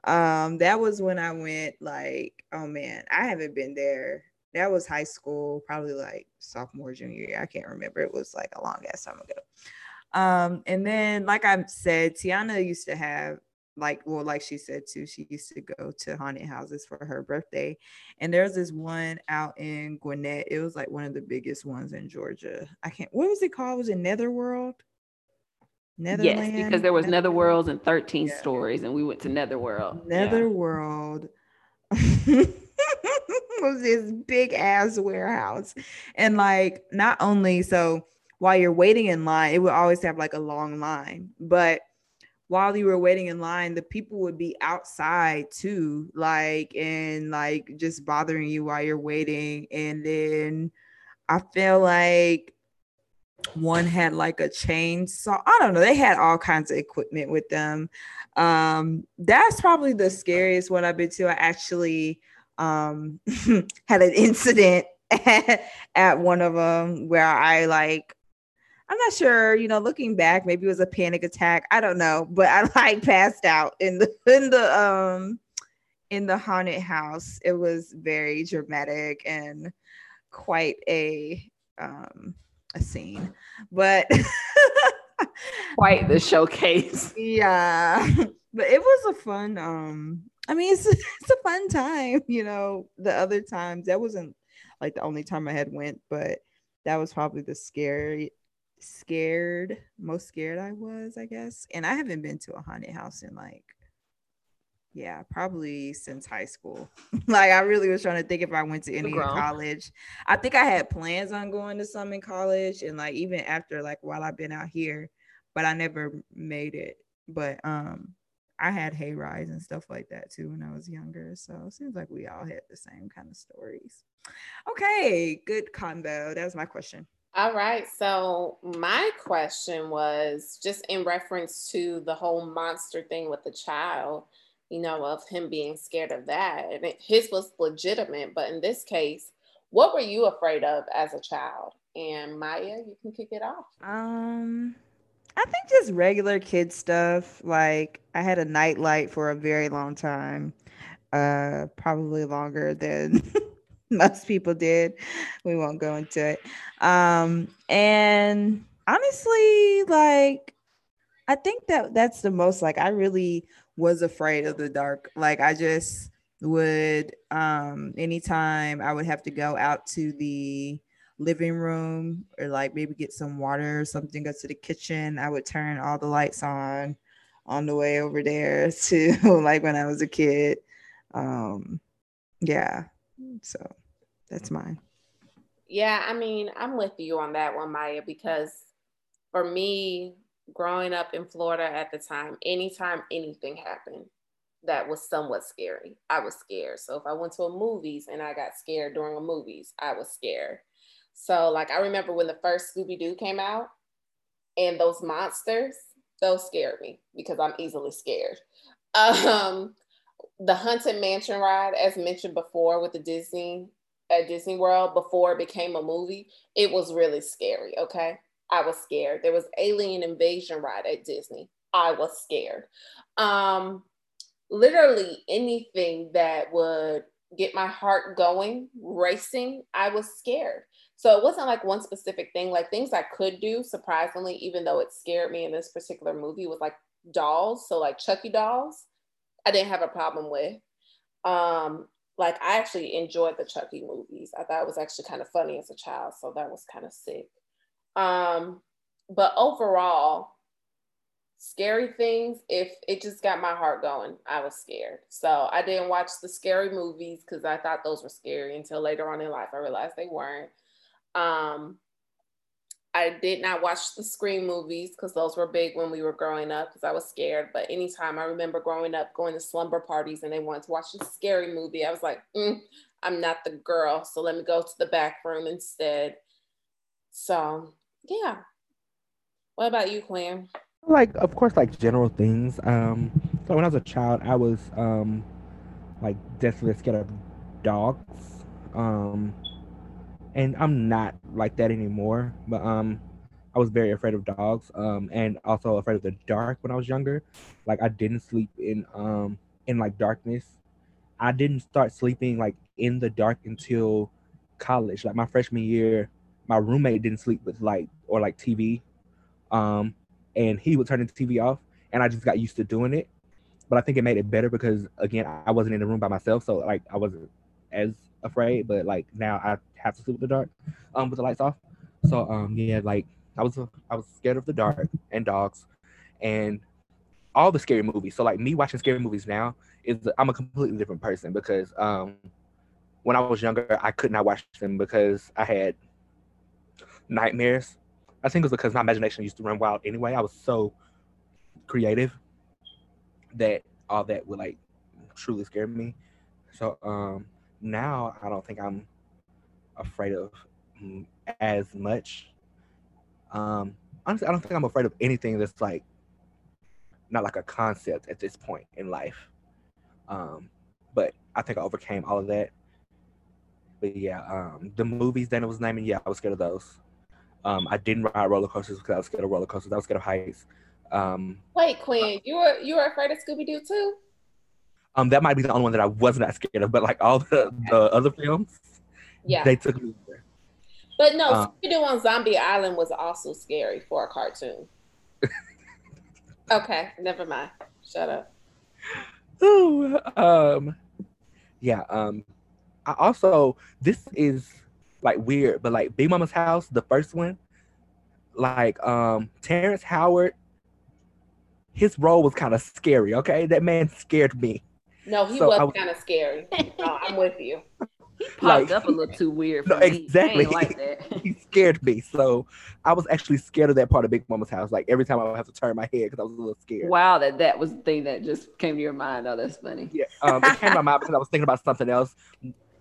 Um, that was when I went like, oh man, I haven't been there. That was high school, probably like sophomore, junior year. I can't remember. It was like a long ass time ago. Um, and then, like I said, Tiana used to have like well like she said too she used to go to haunted houses for her birthday and there's this one out in gwinnett it was like one of the biggest ones in georgia i can't what was it called was it netherworld Netherland? yes because there was netherworlds and 13 yeah. stories and we went to netherworld netherworld yeah. was this big ass warehouse and like not only so while you're waiting in line it would always have like a long line but while you were waiting in line, the people would be outside too, like and like just bothering you while you're waiting. And then I feel like one had like a chainsaw. I don't know. They had all kinds of equipment with them. Um, that's probably the scariest one I've been to. I actually um had an incident at, at one of them where I like I'm not sure, you know, looking back, maybe it was a panic attack. I don't know, but I like passed out in the in the um in the haunted house. It was very dramatic and quite a um a scene. But quite the showcase. Yeah. But it was a fun um I mean it's it's a fun time, you know. The other times that wasn't like the only time I had went, but that was probably the scary scared, most scared I was, I guess. And I haven't been to a haunted house in like, yeah, probably since high school. like I really was trying to think if I went to any college. I think I had plans on going to some in college and like even after like while I've been out here, but I never made it. But um I had hay rides and stuff like that too when I was younger. So it seems like we all had the same kind of stories. Okay, good combo. That was my question. All right. So my question was just in reference to the whole monster thing with the child, you know, of him being scared of that. And it, his was legitimate, but in this case, what were you afraid of as a child? And Maya, you can kick it off. Um, I think just regular kid stuff. Like I had a nightlight for a very long time, uh, probably longer than most people did. We won't go into it. Um, and honestly, like, I think that that's the most like I really was afraid of the dark. Like, I just would, um, anytime I would have to go out to the living room or like maybe get some water or something, go to the kitchen, I would turn all the lights on on the way over there to like when I was a kid. Um, yeah. So that's mine. Yeah, I mean, I'm with you on that one, Maya, because for me, growing up in Florida at the time, anytime anything happened that was somewhat scary, I was scared. So if I went to a movies and I got scared during a movies, I was scared. So like I remember when the first Scooby Doo came out and those monsters, those scared me because I'm easily scared. Um, the Haunted Mansion ride, as mentioned before with the Disney at Disney World before it became a movie, it was really scary. Okay. I was scared. There was alien invasion ride at Disney. I was scared. Um, literally anything that would get my heart going, racing, I was scared. So it wasn't like one specific thing, like things I could do, surprisingly, even though it scared me in this particular movie was like dolls. So like Chucky dolls, I didn't have a problem with. Um, like I actually enjoyed the Chucky movies. I thought it was actually kind of funny as a child, so that was kind of sick. Um, but overall, scary things, if it just got my heart going, I was scared. So I didn't watch the scary movies because I thought those were scary until later on in life I realized they weren't. Um, I did not watch the Scream movies because those were big when we were growing up because I was scared. But anytime I remember growing up, going to slumber parties and they wanted to watch a scary movie, I was like, mm, I'm not the girl. So let me go to the back room instead. So yeah. What about you, Quinn? Like, of course, like general things. Um, so when I was a child, I was um, like desperately scared of dogs. Um, and I'm not like that anymore. But um, I was very afraid of dogs, um, and also afraid of the dark when I was younger. Like I didn't sleep in um in like darkness. I didn't start sleeping like in the dark until college. Like my freshman year, my roommate didn't sleep with light or like TV, um, and he would turn the TV off, and I just got used to doing it. But I think it made it better because again, I wasn't in the room by myself, so like I wasn't as afraid. But like now, I have to sleep with the dark, um, with the lights off. So um, yeah, like I was I was scared of the dark and dogs, and all the scary movies. So like me watching scary movies now is I'm a completely different person because um, when I was younger, I could not watch them because I had nightmares. I think it was because my imagination used to run wild anyway. I was so creative that all that would like truly scare me. So um now I don't think I'm afraid of as much. Um honestly, I don't think I'm afraid of anything that's like not like a concept at this point in life. Um, but I think I overcame all of that. But yeah, um, the movies Dana was naming, yeah, I was scared of those. Um, I didn't ride roller coasters because I was scared of roller coasters. I was scared of heights. Um, Wait, Quinn, you were you were afraid of Scooby Doo too? Um, that might be the only one that I was not scared of, but like all the, the other films, yeah, they took me there. But no, um, Scooby Doo on Zombie Island was also scary for a cartoon. okay, never mind. Shut up. Ooh, um, yeah. Um, I also this is like weird, but like Big Mama's House, the first one, like um Terrence Howard, his role was kind of scary. Okay, that man scared me. No, he so was, was kind of scary. no, I'm with you. He popped like, up a little too weird. no, me. exactly. Like he scared me. So I was actually scared of that part of Big Mama's house. Like every time I would have to turn my head because I was a little scared. Wow, that that was the thing that just came to your mind. Oh, that's funny. Yeah, um, it came to my mind because I was thinking about something else.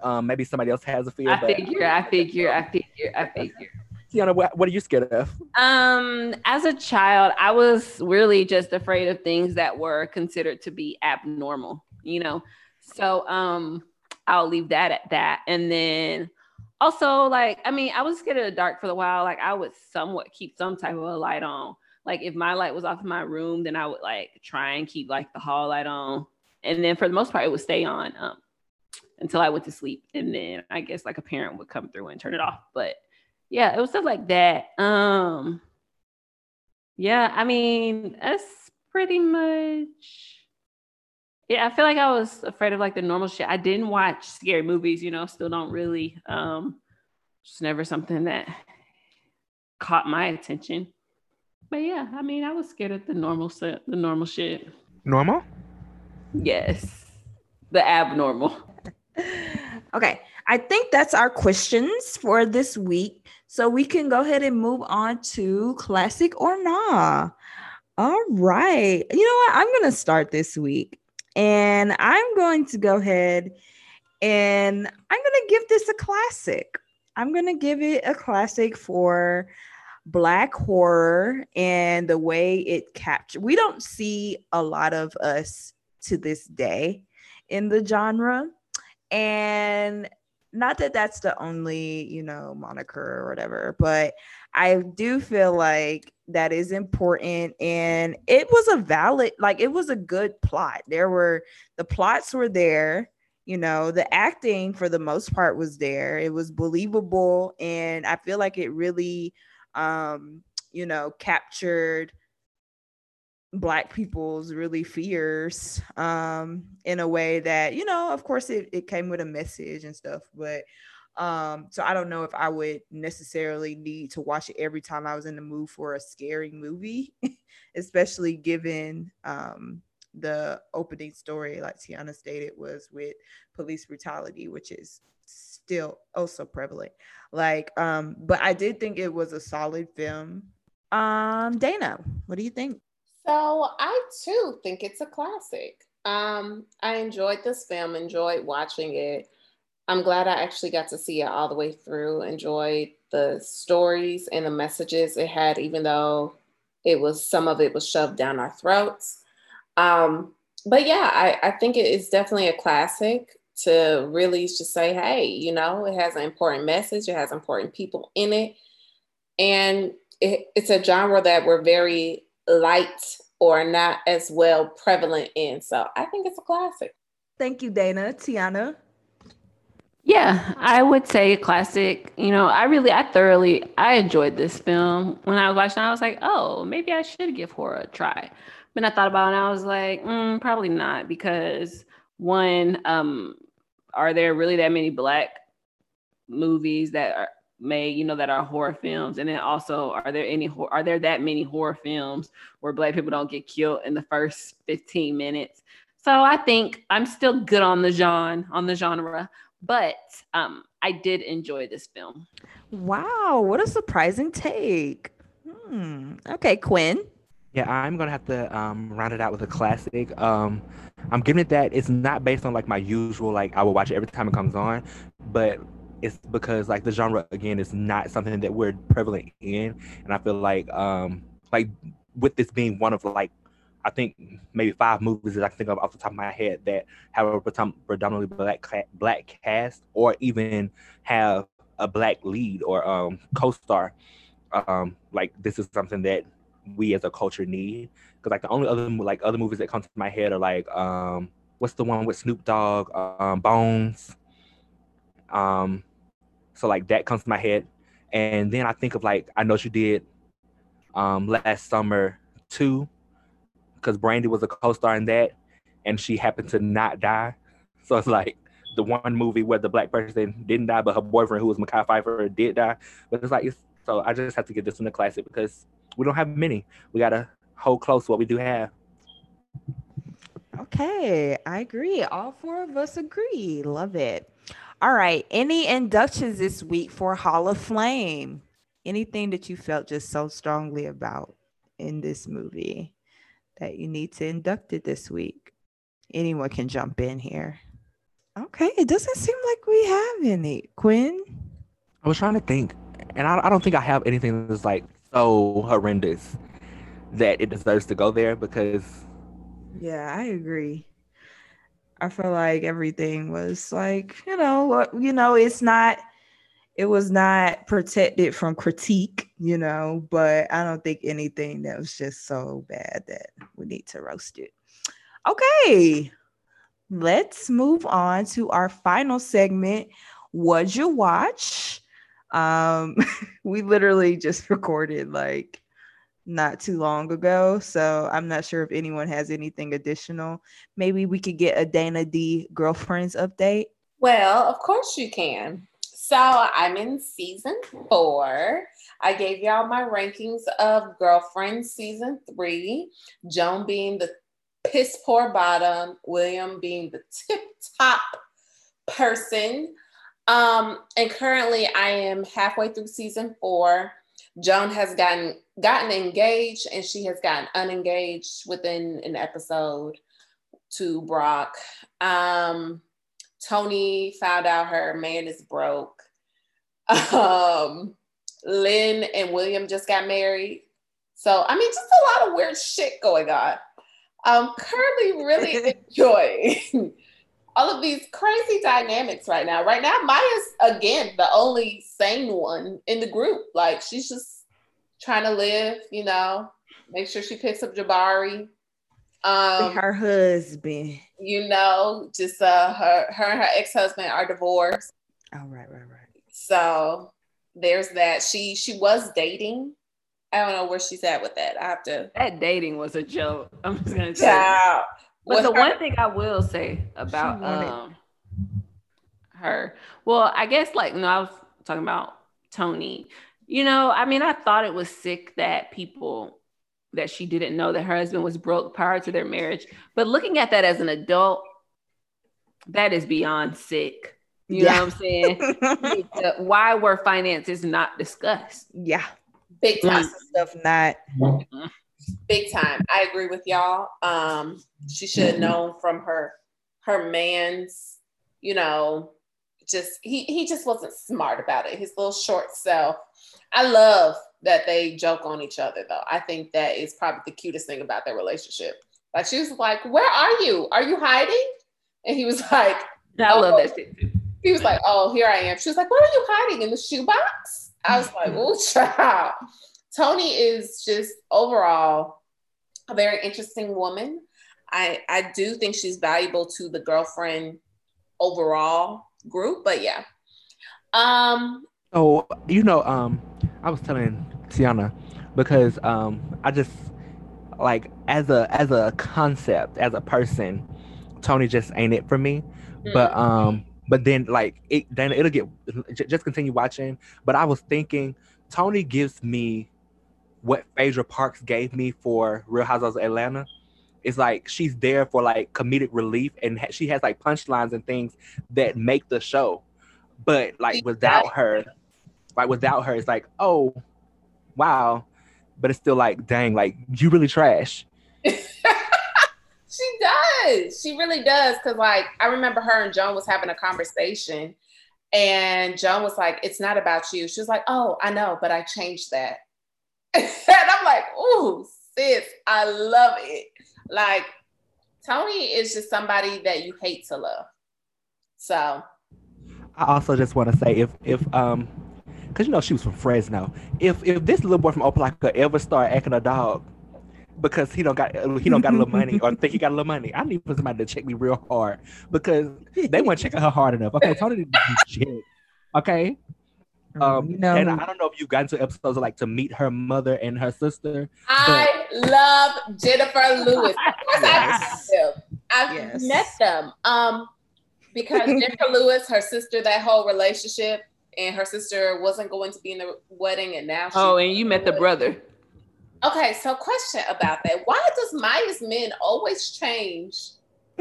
Um, maybe somebody else has a fear. I figure, I figure, I figure, I figure. Tiana, what, what are you scared of? Um, as a child, I was really just afraid of things that were considered to be abnormal, you know. So um I'll leave that at that. And then also, like, I mean, I was scared of the dark for a while. Like, I would somewhat keep some type of a light on. Like, if my light was off in my room, then I would like try and keep like the hall light on. And then for the most part, it would stay on um, until I went to sleep. And then I guess like a parent would come through and turn it off. But yeah, it was stuff like that. Um, yeah, I mean, that's pretty much yeah, I feel like I was afraid of like the normal shit. I didn't watch scary movies, you know, still don't really um it's never something that caught my attention. But yeah, I mean, I was scared of the normal set, the normal shit. Normal? Yes. The abnormal. okay. I think that's our questions for this week. So we can go ahead and move on to classic or nah. All right. You know what? I'm going to start this week. And I'm going to go ahead and I'm going to give this a classic. I'm going to give it a classic for black horror and the way it captured. We don't see a lot of us to this day in the genre. And not that that's the only, you know, moniker or whatever, but I do feel like that is important and it was a valid like it was a good plot. There were the plots were there, you know, the acting for the most part was there. It was believable and I feel like it really um, you know, captured black people's really fears um in a way that you know of course it, it came with a message and stuff but um so i don't know if i would necessarily need to watch it every time i was in the mood for a scary movie especially given um the opening story like tiana stated was with police brutality which is still also prevalent like um but i did think it was a solid film um dana what do you think so I too think it's a classic. Um, I enjoyed this film, enjoyed watching it. I'm glad I actually got to see it all the way through, enjoyed the stories and the messages it had, even though it was some of it was shoved down our throats. Um, but yeah, I, I think it is definitely a classic to really just say, hey, you know, it has an important message, it has important people in it. And it, it's a genre that we're very light or not as well prevalent in. So I think it's a classic. Thank you, Dana. Tiana. Yeah, I would say a classic. You know, I really, I thoroughly, I enjoyed this film. When I was watching, I was like, oh, maybe I should give horror a try. But I thought about it, and I was like, mm, probably not, because one, um, are there really that many black movies that are made, you know, that are horror films? And then also, are there any, are there that many horror films where black people don't get killed in the first 15 minutes? So I think I'm still good on the genre, on the genre, but um, I did enjoy this film. Wow, what a surprising take. Hmm. Okay, Quinn. Yeah, I'm gonna have to um, round it out with a classic. Um, I'm giving it that it's not based on like my usual like I will watch it every time it comes on, but it's because like the genre again is not something that we're prevalent in, and I feel like um like with this being one of like I think maybe five movies that I can think of off the top of my head that have a predominantly black black cast, or even have a black lead or um, co-star. Um, like this is something that we as a culture need. Because like the only other like other movies that come to my head are like um, what's the one with Snoop Dogg, um, Bones. Um, so like that comes to my head, and then I think of like I know you did um, last summer too because Brandy was a co-star in that, and she happened to not die. So it's like the one movie where the black person didn't die, but her boyfriend, who was Mekhi Phifer, did die. But it's like so I just have to get this one a classic because we don't have many. We gotta hold close what we do have. Okay, I agree. All four of us agree. Love it. All right. Any inductions this week for Hall of Flame? Anything that you felt just so strongly about in this movie? That you need to induct it this week. Anyone can jump in here. Okay, it doesn't seem like we have any. Quinn? I was trying to think, and I, I don't think I have anything that's like so horrendous that it deserves to go there because. Yeah, I agree. I feel like everything was like, you know, you know, it's not it was not protected from critique, you know, but I don't think anything that was just so bad that we need to roast it. Okay, let's move on to our final segment. What'd you watch? Um, we literally just recorded like not too long ago, so I'm not sure if anyone has anything additional. Maybe we could get a Dana D girlfriends update. Well, of course you can. So I'm in season four. I gave y'all my rankings of Girlfriends season three, Joan being the piss poor bottom, William being the tip top person. Um, and currently I am halfway through season four. Joan has gotten gotten engaged and she has gotten unengaged within an episode to Brock. Um, Toni found out her man is broke. Um, Lynn and William just got married. So, I mean, just a lot of weird shit going on. I'm currently really enjoying all of these crazy dynamics right now. Right now, Maya's again the only sane one in the group. Like she's just trying to live, you know, make sure she picks up Jabari. Um, her husband, you know, just uh, her her and her ex husband are divorced. Oh right, right, right. So there's that. She she was dating. I don't know where she's at with that. I have to. That dating was a joke. I'm just gonna tell yeah. you. But the her, one thing I will say about um her, well, I guess like no, I was talking about Toni. You know, I mean, I thought it was sick that people that she didn't know that her husband was broke prior to their marriage. But looking at that as an adult, that is beyond sick. You yeah. know what I'm saying? why were finances not discussed? Yeah. Big time. Stuff not. Big time. I agree with y'all. Um, she should have known from her her man's, you know, just he he just wasn't smart about it. His little short self. I love that they joke on each other though. I think that is probably the cutest thing about their relationship. Like she was like, "Where are you? Are you hiding?" And he was like, "I oh. love that shit too." He was like, "Oh, here I am." She was like, "What are you hiding in the shoebox?" I was like, "Oh, child." Toni is just overall a very interesting woman. I I do think she's valuable to the girlfriend overall group, but yeah. Um Oh, you know, um, I was telling Tiana because um I just like as a as a concept, as a person, Toni just ain't it for me. Mm-hmm. But um but then like it then it'll get just continue watching. But I was thinking Toni gives me what Phaedra Parks gave me for Real Housewives of Atlanta. It's like she's there for like comedic relief, and ha- she has like punchlines and things that make the show. But like without her, like without her, it's like oh, wow, but it's still like dang, like you really trash. she does. She really does. Cause like I remember her and Joan was having a conversation, and Joan was like, "It's not about you." She was like, "Oh, I know, but I changed that." and I'm like, ooh, sis, I love it. Like, Toni is just somebody that you hate to love. So I also just want to say if if um because you know she was from Fresno. If if this little boy from Opelika ever start acting a dog because he don't got he don't got a little money or think he got a little money, I need for somebody to check me real hard because they weren't checking her hard enough. Okay, Toni didn't do shit. Okay, um, you know, and I don't know if you've gotten to episodes like to meet her mother and her sister. I but... love Jennifer Lewis. yes. I've yes. met them. Um, because Jennifer Lewis, her sister, that whole relationship, and her sister wasn't going to be in the wedding, and now. oh, and you met the brother. Okay, so question about that: Why does Maya's men always change?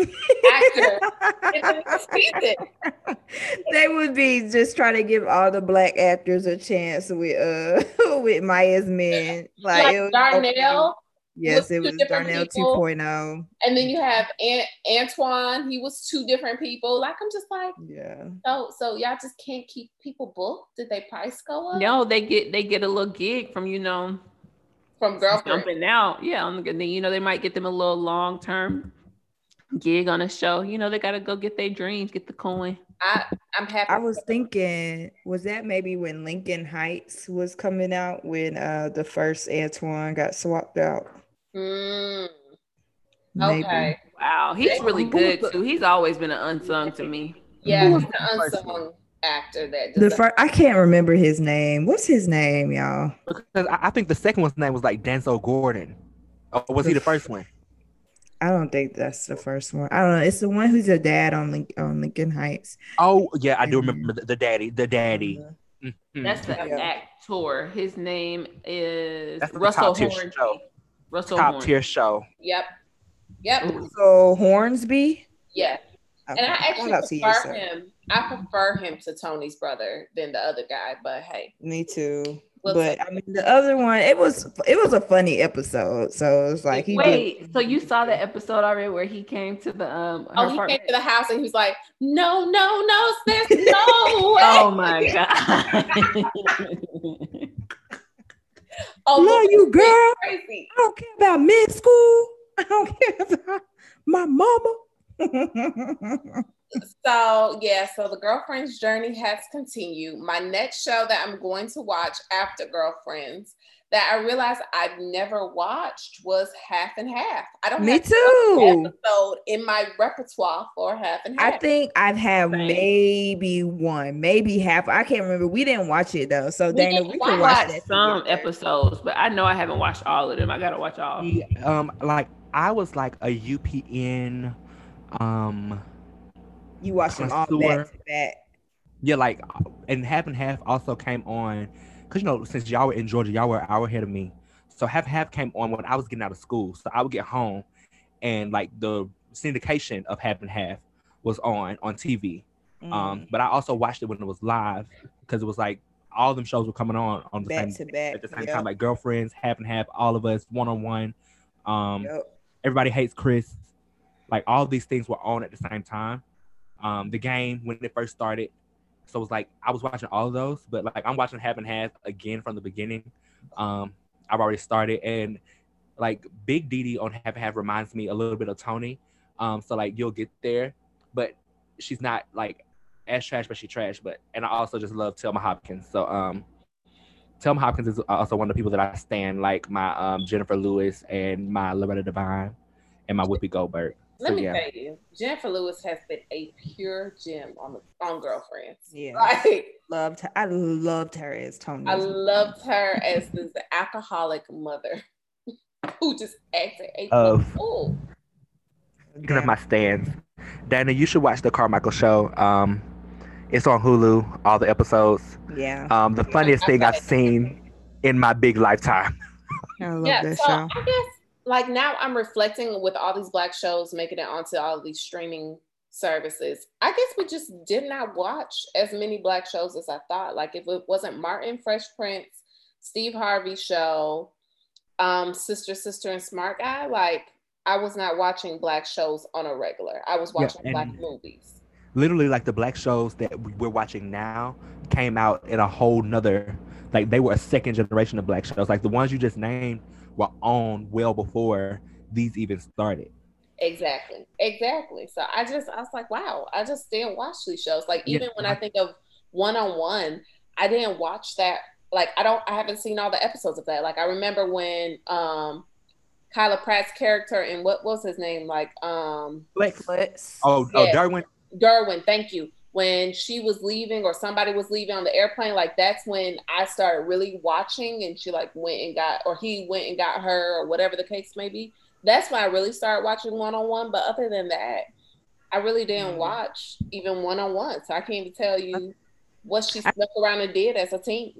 they would be just trying to give all the black actors a chance with uh with Maya's men. Like, like it Darnell. Yes, it was Darnell people. 2.0. And then you have Ant- Antoine. He was two different people. Like I'm just like, yeah. So so y'all just can't keep people booked. Did they price go up? No, they get they get a little gig from you know from girlfriend jumping out. Yeah, on the you know they might get them a little long term gig on a show. You know, they got to go get their dreams, get the coin. I, I'm happy. I was thinking, was that maybe when Lincoln Heights was coming out when uh the first Antoine got swapped out? Mm. Okay. Wow, he's really good too. He's always been an unsung to me. Yeah, he's an unsung actor that the first I can't remember his name. What's his name, y'all? Because I think the second one's name was like Denzel Gordon. Or was he the first one? I don't think that's the first one. I don't know. It's the one who's a dad on Link, on Lincoln Heights. Oh yeah, I do remember the, the daddy. The daddy. Mm-hmm. That's the yeah. actor. His name is Russell Hornsby. Russell top Hornsby. tier show. Yep. Yep. So Hornsby. Yeah. Okay. And I actually prefer him. I prefer him to Toni's brother than the other guy. But hey. Me too but I mean the other one, it was it was a funny episode. So it's like he wait. Did, so you saw the episode already where he came to the um. Oh, he apartment? came to the house and he was like, "No, no, no, sis, no oh my god. oh, love you, girl. Crazy. I don't care about mid school. I don't care about my mama. So yeah, so the girlfriend's journey has continued. My next show that I'm going to watch after Girlfriends that I realized I've never watched was Half and Half. I don't Me too. episode in my repertoire for Half and Half. I think I've had maybe one, maybe half. I can't remember. We didn't watch it though. So we Dana, we can watch that some together. episodes, but I know I haven't watched all of them. I gotta watch all. Yeah, um, like I was like a UPN um you watch them all back to back. Yeah, like and half and half also came on because you know since y'all were in Georgia, y'all were an hour ahead of me. So half and half came on when I was getting out of school. So I would get home, and like the syndication of half and half was on on TV. Mm. Um, but I also watched it when it was live because it was like all them shows were coming on on the back same back, at the same yep. time, like girlfriends, half and half, all of us, one on one. Um, yep. everybody hates Chris. Like all these things were on at the same time um, the game when it first started. So it was like I was watching all of those, but like I'm watching Half and Half again from the beginning. Um, I've already started, and like Big Dee Dee on Half and Half reminds me a little bit of Toni. Um, so like you'll get there, but she's not like as trash, but she trash. But and I also just love Telma Hopkins. So um, Telma Hopkins is also one of the people that I stand, like my um, Jennifer Lewis and my Loretta Devine and my Whoopi Goldberg. Let So, me yeah. tell you, Jennifer Lewis has been a pure gem on the on Girlfriends. Yeah. Like Loved Her. I loved her as Toni. I loved her as this alcoholic mother who just acted a Of- fool. Speaking of my stands, Dana, you should watch the Carmichael Show. Um, it's on Hulu, all the episodes. Yeah. Um, the funniest thing I've seen in my big lifetime. I love Yeah, that so show. I guess like now I'm reflecting with all these black shows making it onto all these streaming services. I guess we just did not watch as many black shows as I thought. Like if it wasn't Martin, Fresh Prince, Steve Harvey show, um, Sister, Sister, and Smart Guy, like I was not watching black shows on a regular. I was Yeah, watching black movies. Literally, like the black shows that we're watching now came out in a whole nother, like they were a second generation of black shows. Like the ones you just named were on well before these even started. Exactly. Exactly. So I just I was like, wow, I just didn't watch these shows. Like Yeah. even when I think of one on one, I didn't watch that. Like I don't I haven't seen all the episodes of that. Like I remember when um Kyla Pratt's character and what was his name? Like um Netflix. Oh, oh, Yeah. Darwin. Derwin, thank you. When she was leaving or somebody was leaving on the airplane, like that's when I started really watching and she like went and got or he went and got her or whatever the case may be. That's when I really started watching one on one. But other than that, I really didn't Mhm. watch even one on one. So I can't even tell you what she stuck around and did as a team.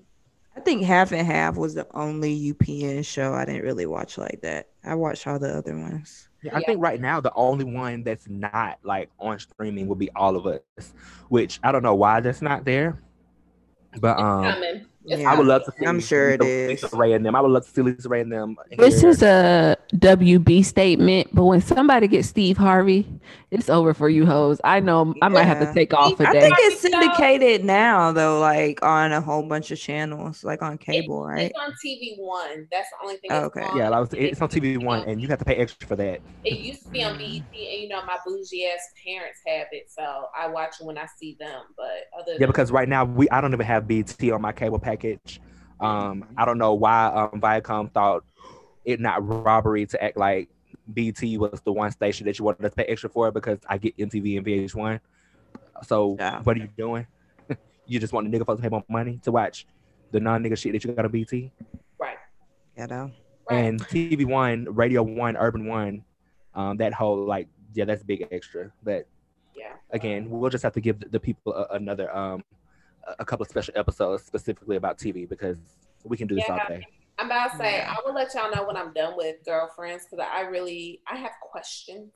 I think Half and Half was the only UPN show I didn't really watch like that. I watched all the other ones. Yeah, I Yeah. think right now the only one that's not like on streaming would be All of Us, which I don't know why that's not there. But um, It's Yeah. I would love to see I'm sure it Lisa, is. LisaRaye and them. I would love to see LisaRaye and them. This here. is a WB statement, but when somebody gets Steve Harvey, it's over for you hoes. I know I might have to take off a day. I think it's syndicated now though, like on a whole bunch of channels, like on cable, right? It's on TV One. That's the only thing. Oh, it's okay. on. yeah, like I was, it's on TV One, and you have to pay extra for that. It used to be on. BET, and you know my bougie ass parents have it, so I watch it when I see them. But other Yeah, because right now we I don't even have BET on my cable package. Um, I don't know why um Viacom thought it not robbery to act like BET was the one station that you wanted to pay extra for because I get MTV and VH1. So Yeah. what are you doing? you just want the nigga folks to pay more money to watch the non nigga shit that you got on BET right, You know? right. and TV One, Radio One, Urban One. Um, that whole like yeah, that's big extra. But yeah, again, we'll just have to give the, the people a, another um a- a couple of special episodes specifically about TV because we can do this all day. I'm about to say Yeah. I will let y'all know when I'm done with girlfriends because I really I have questions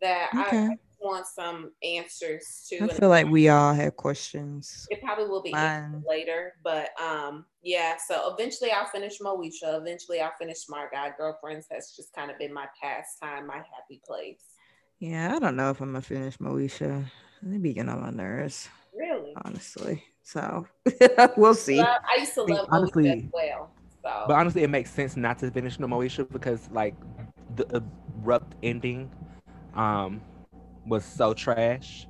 that I, Okay. I want some answers to. I feel like we all have questions. it probably will be later, but um, yeah. So eventually, I'll finish Moesha. Eventually, I'll finish Smart Guy. Girlfriends has just kind of been my pastime, my happy place. Yeah, I don't know if I'm gonna finish Moesha. They be getting on my nerves, Really, honestly. So we'll see. Love- I used to I mean, love honestly- Moesha as well. So But honestly, it makes sense not to finish No Moesha because like the abrupt ending um was so trash.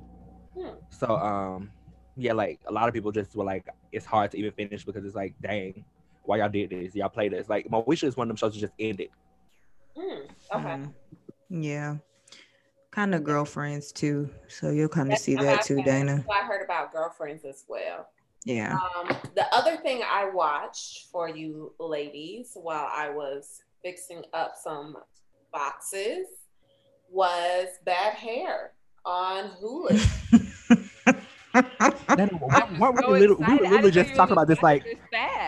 Hmm. So um yeah, like a lot of people just were like it's hard to even finish because it's like dang, why y'all did this? Y'all played this. Like Moesha is one of them shows that just ended. hmm, okay. Mhm. Yeah. Kind of girlfriends too. So you'll kind of see that too, Dana. I heard about girlfriends as well. Yeah. Um, the other thing I watched for you ladies while I was fixing up some boxes was Bad Hair on Hulu. Then why, why were we, literally, we were literally just talking about this like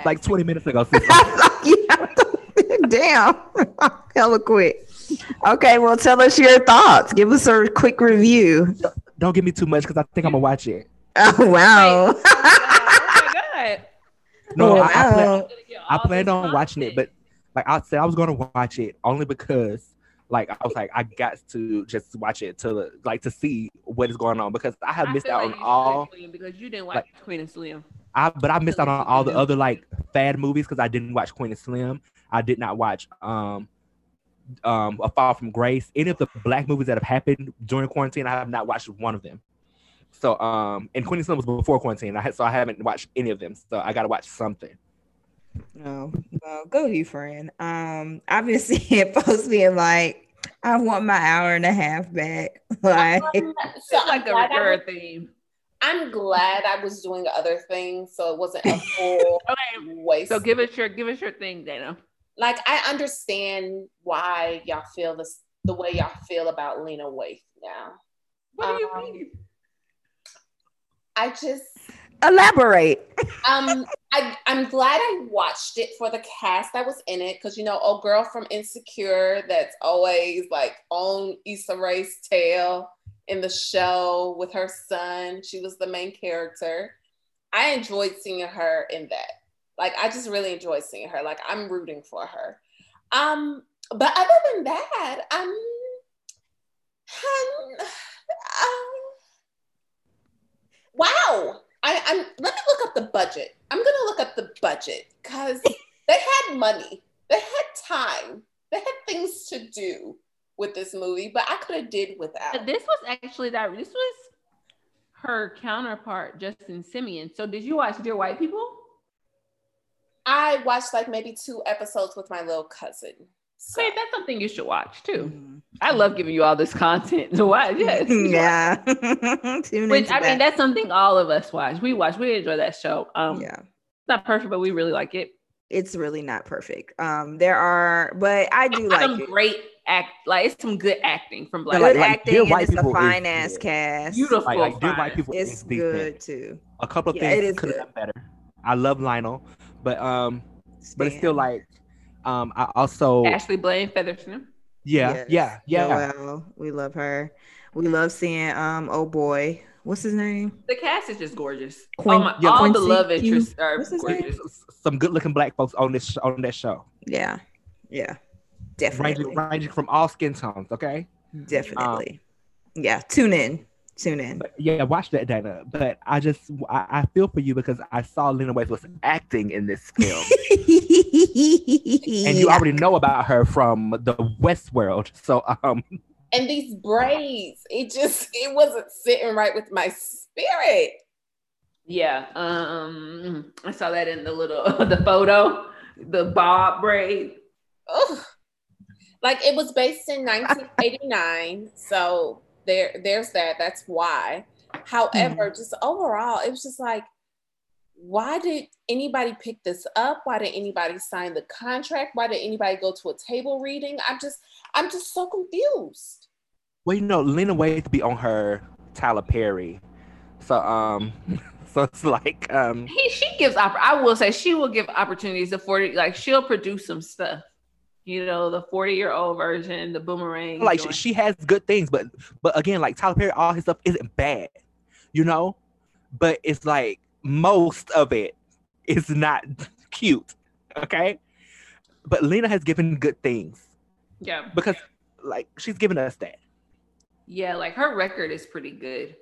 like 20 minutes ago. sis. yeah. Damn. Hella quick. Okay, well, tell us your thoughts. Give us a quick review. Don't give me too much because I think I'm gonna watch it. Oh, wow. My god! No, I, I, plan. I planned on watching it, but like I said, I was gonna watch it only because like I was like I got to just watch it to like to see what is going on because I have missed out on all because you didn't watch like- Queen and Slim. I but I missed out on all the other like fad movies because I didn't watch Queen and Slim. I did not watch um um A Fall from Grace. Any of the black movies that have happened during quarantine, I have not watched one of them. So um and Queen and Slim was before quarantine. I had, so I haven't watched any of them. So I gotta watch something. No, well, go you, friend. Um, obviously it posts being like, I want my hour and a half back. Like, Um, so It's like a glad was- recurring theme. I'm glad I was doing other things, so it wasn't a full Okay, waste. so give us your give us your thing, Dana. like I understand why y'all feel this the way y'all feel about Lena Waithe now. What do you Um, mean? I just elaborate. um I I'm glad I watched it for the cast that was in it because you know, old girl from Insecure that's always like on Issa Rae's tail in the show with her son. She was the main character. I enjoyed seeing her in that. Like I just really enjoyed seeing her. Like I'm rooting for her. Um, but other than that, um, um, um wow. I, I'm let me look up the budget. I'm gonna look up the budget because they had money, they had time, they had things to do with this movie, but I could have did without. This was actually that this was her counterpart, Justin Simien. So did you watch Dear White People? I watched like maybe two episodes with my little cousin. So Okay, that's something you should watch too. Mm. I love giving you all this content to watch. Yes. yeah. Tune Which into I mean, that's something all of us watch. We watch. We enjoy that show. Um, yeah. it's not perfect, but we really like it. It's really not perfect. Um, there are, but I do like some it. great act. Like it's some good acting from Black. good like- Panther. like, acting and White it's a People is fine ass good. cast. Beautiful. Like, like Dear. White People It's is decent. good too. A couple of Yeah, it things could have good. done better. I love Lionel, but um, but it's still like um, I also Ashley Blaine Featherson. yeah, Yes. yeah, yeah. Joelle, we love her. We love seeing um oh boy, what's his name? The cast is just gorgeous. Quin- oh my, yeah, all the Quincy love Q. interests are What's his name? Some good looking black folks on this on that show, Yeah, yeah, definitely, ranging ranging from all skin tones. Okay, definitely. yeah, tune in, tune in. but yeah, watch that, Dana. But I just I, I feel for you because I saw Lena Waithe was acting in this film, and you already know about her from the Westworld. So um, and these braids, it just it wasn't sitting right with my spirit. Yeah. Um, I saw that in the little the photo, the bob braid. Ugh. Like it was based in 1989, so there there's that. That's why. However, just overall, it was just like, why did anybody pick this up? Why did anybody sign the contract? Why did anybody go to a table reading? I'm just I'm just so confused. well, you know, Lena Waithe be on her Tyler Perry, so um, so it's like um, He she gives oppor- I will say she will give opportunities to 40 like she'll produce some stuff. You know, the 40 year old version, the boomerang. like she, she has good things, but but again, like Tyler Perry, all his stuff isn't bad, you know. But it's like most of it is not cute, okay. But Lena has given good things yeah. because, like, she's given us that. Yeah, like her record is pretty good.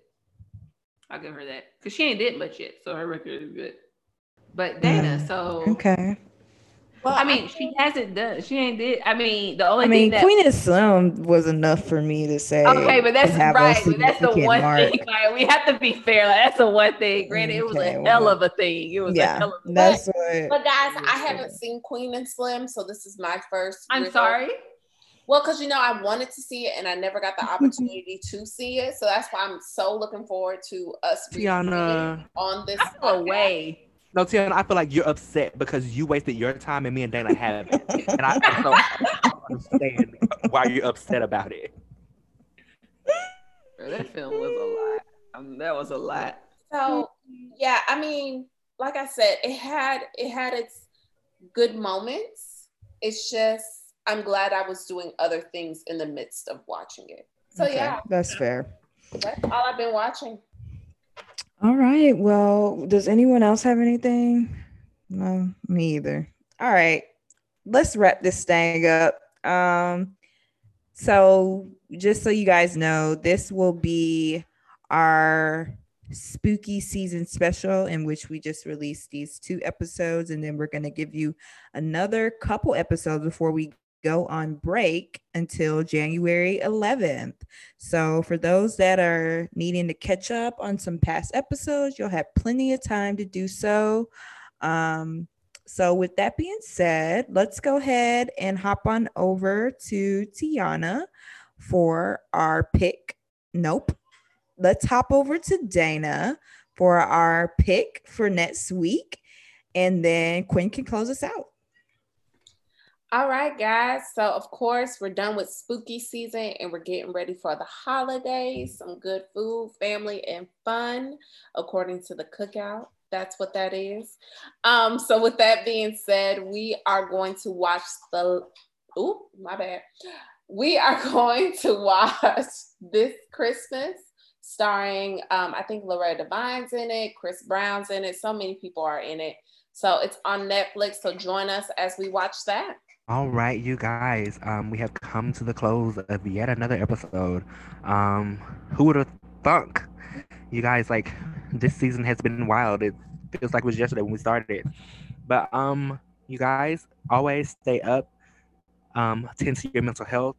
I'll give her that. Because she ain't did much yet, so her record is good. But Dana, Mm, so Okay. Well, I mean, she hasn't done. She ain't did. I mean, the only I mean, thing that. Queen of Slim was enough for me to say. okay, but that's to have a right. But that's the one mark. thing. Like, we have to be fair. Like, that's the one thing. Granted, it was Okay, a well, hell of a thing. It was a Yeah, hell of a that's what. But guys, I haven't seen Queen and Slim, so this is my first. I'm real- sorry. Well, because you know, I wanted to see it and I never got the opportunity to see it. So that's why I'm so looking forward to us reviewing Tiana, on this. I podcast. away. No, Tiana, I feel like you're upset because you wasted your time and me and Dana haven't, and I also don't understand why you're upset about it. Bro, that film was a lot. Um, that was a lot. So yeah, I mean, like I said, it had it had its good moments. It's just I'm glad I was doing other things in the midst of watching it. So Okay, yeah, that's fair. that's all I've been watching. All right. Well, does anyone else have anything? No, me either. All right. Let's wrap this thing up. Um, so just so you guys know, this will be our spooky season special in which we just released these two episodes and then we're going to give you another couple episodes before we go on break until January 11th. So, for those that are needing to catch up on some past episodes, you'll have plenty of time to do so. Um, So, with that being said, let's go ahead and hop on over to Tiana for our pick. Nope. Let's hop over to Dana for our pick for next week. And then Quinn can close us out. All right, guys. So, of course, we're done with spooky season and we're getting ready for the holidays. Some good food, family, and fun, according to the cookout. That's what that is. Um, so, with that being said, we are going to watch the. Ooh, my bad. We are going to watch this Christmas, starring um, I think Loretta Devine's in it, Chris Brown's in it. So many people are in it. So it's on Netflix. So join us as we watch that. All right, you guys. Um, we have come to the close of yet another episode. Um, who would have thunk? You guys, like this season has been wild. It feels like it was yesterday when we started. But um, you guys always stay up. Um, tend to your mental health.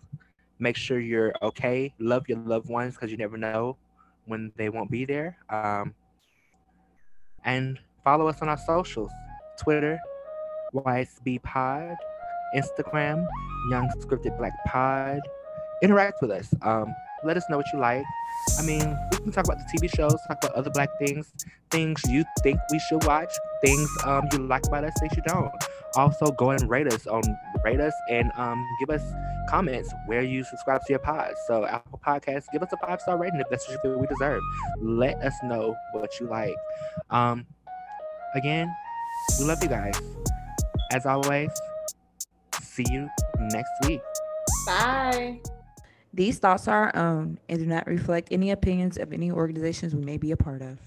Make sure you're okay. Love your loved ones because you never know when they won't be there. Um, and follow us on our socials: Twitter, YSB Pod. Instagram, Young Scripted Black Pod. Interact with us. Um, let us know what you like. I mean, we can talk about the TV shows, talk about other black things, things you think we should watch, things um, you like about us, things you don't. Also, go and rate us on rate us and um, give us comments where you subscribe to your pod. So Apple Podcasts, give us a five star rating if that's what you feel we deserve. Let us know what you like. Um, again, we love you guys. As always, see you next week. Bye. These thoughts are our own and do not reflect any opinions of any organizations we may be a part of.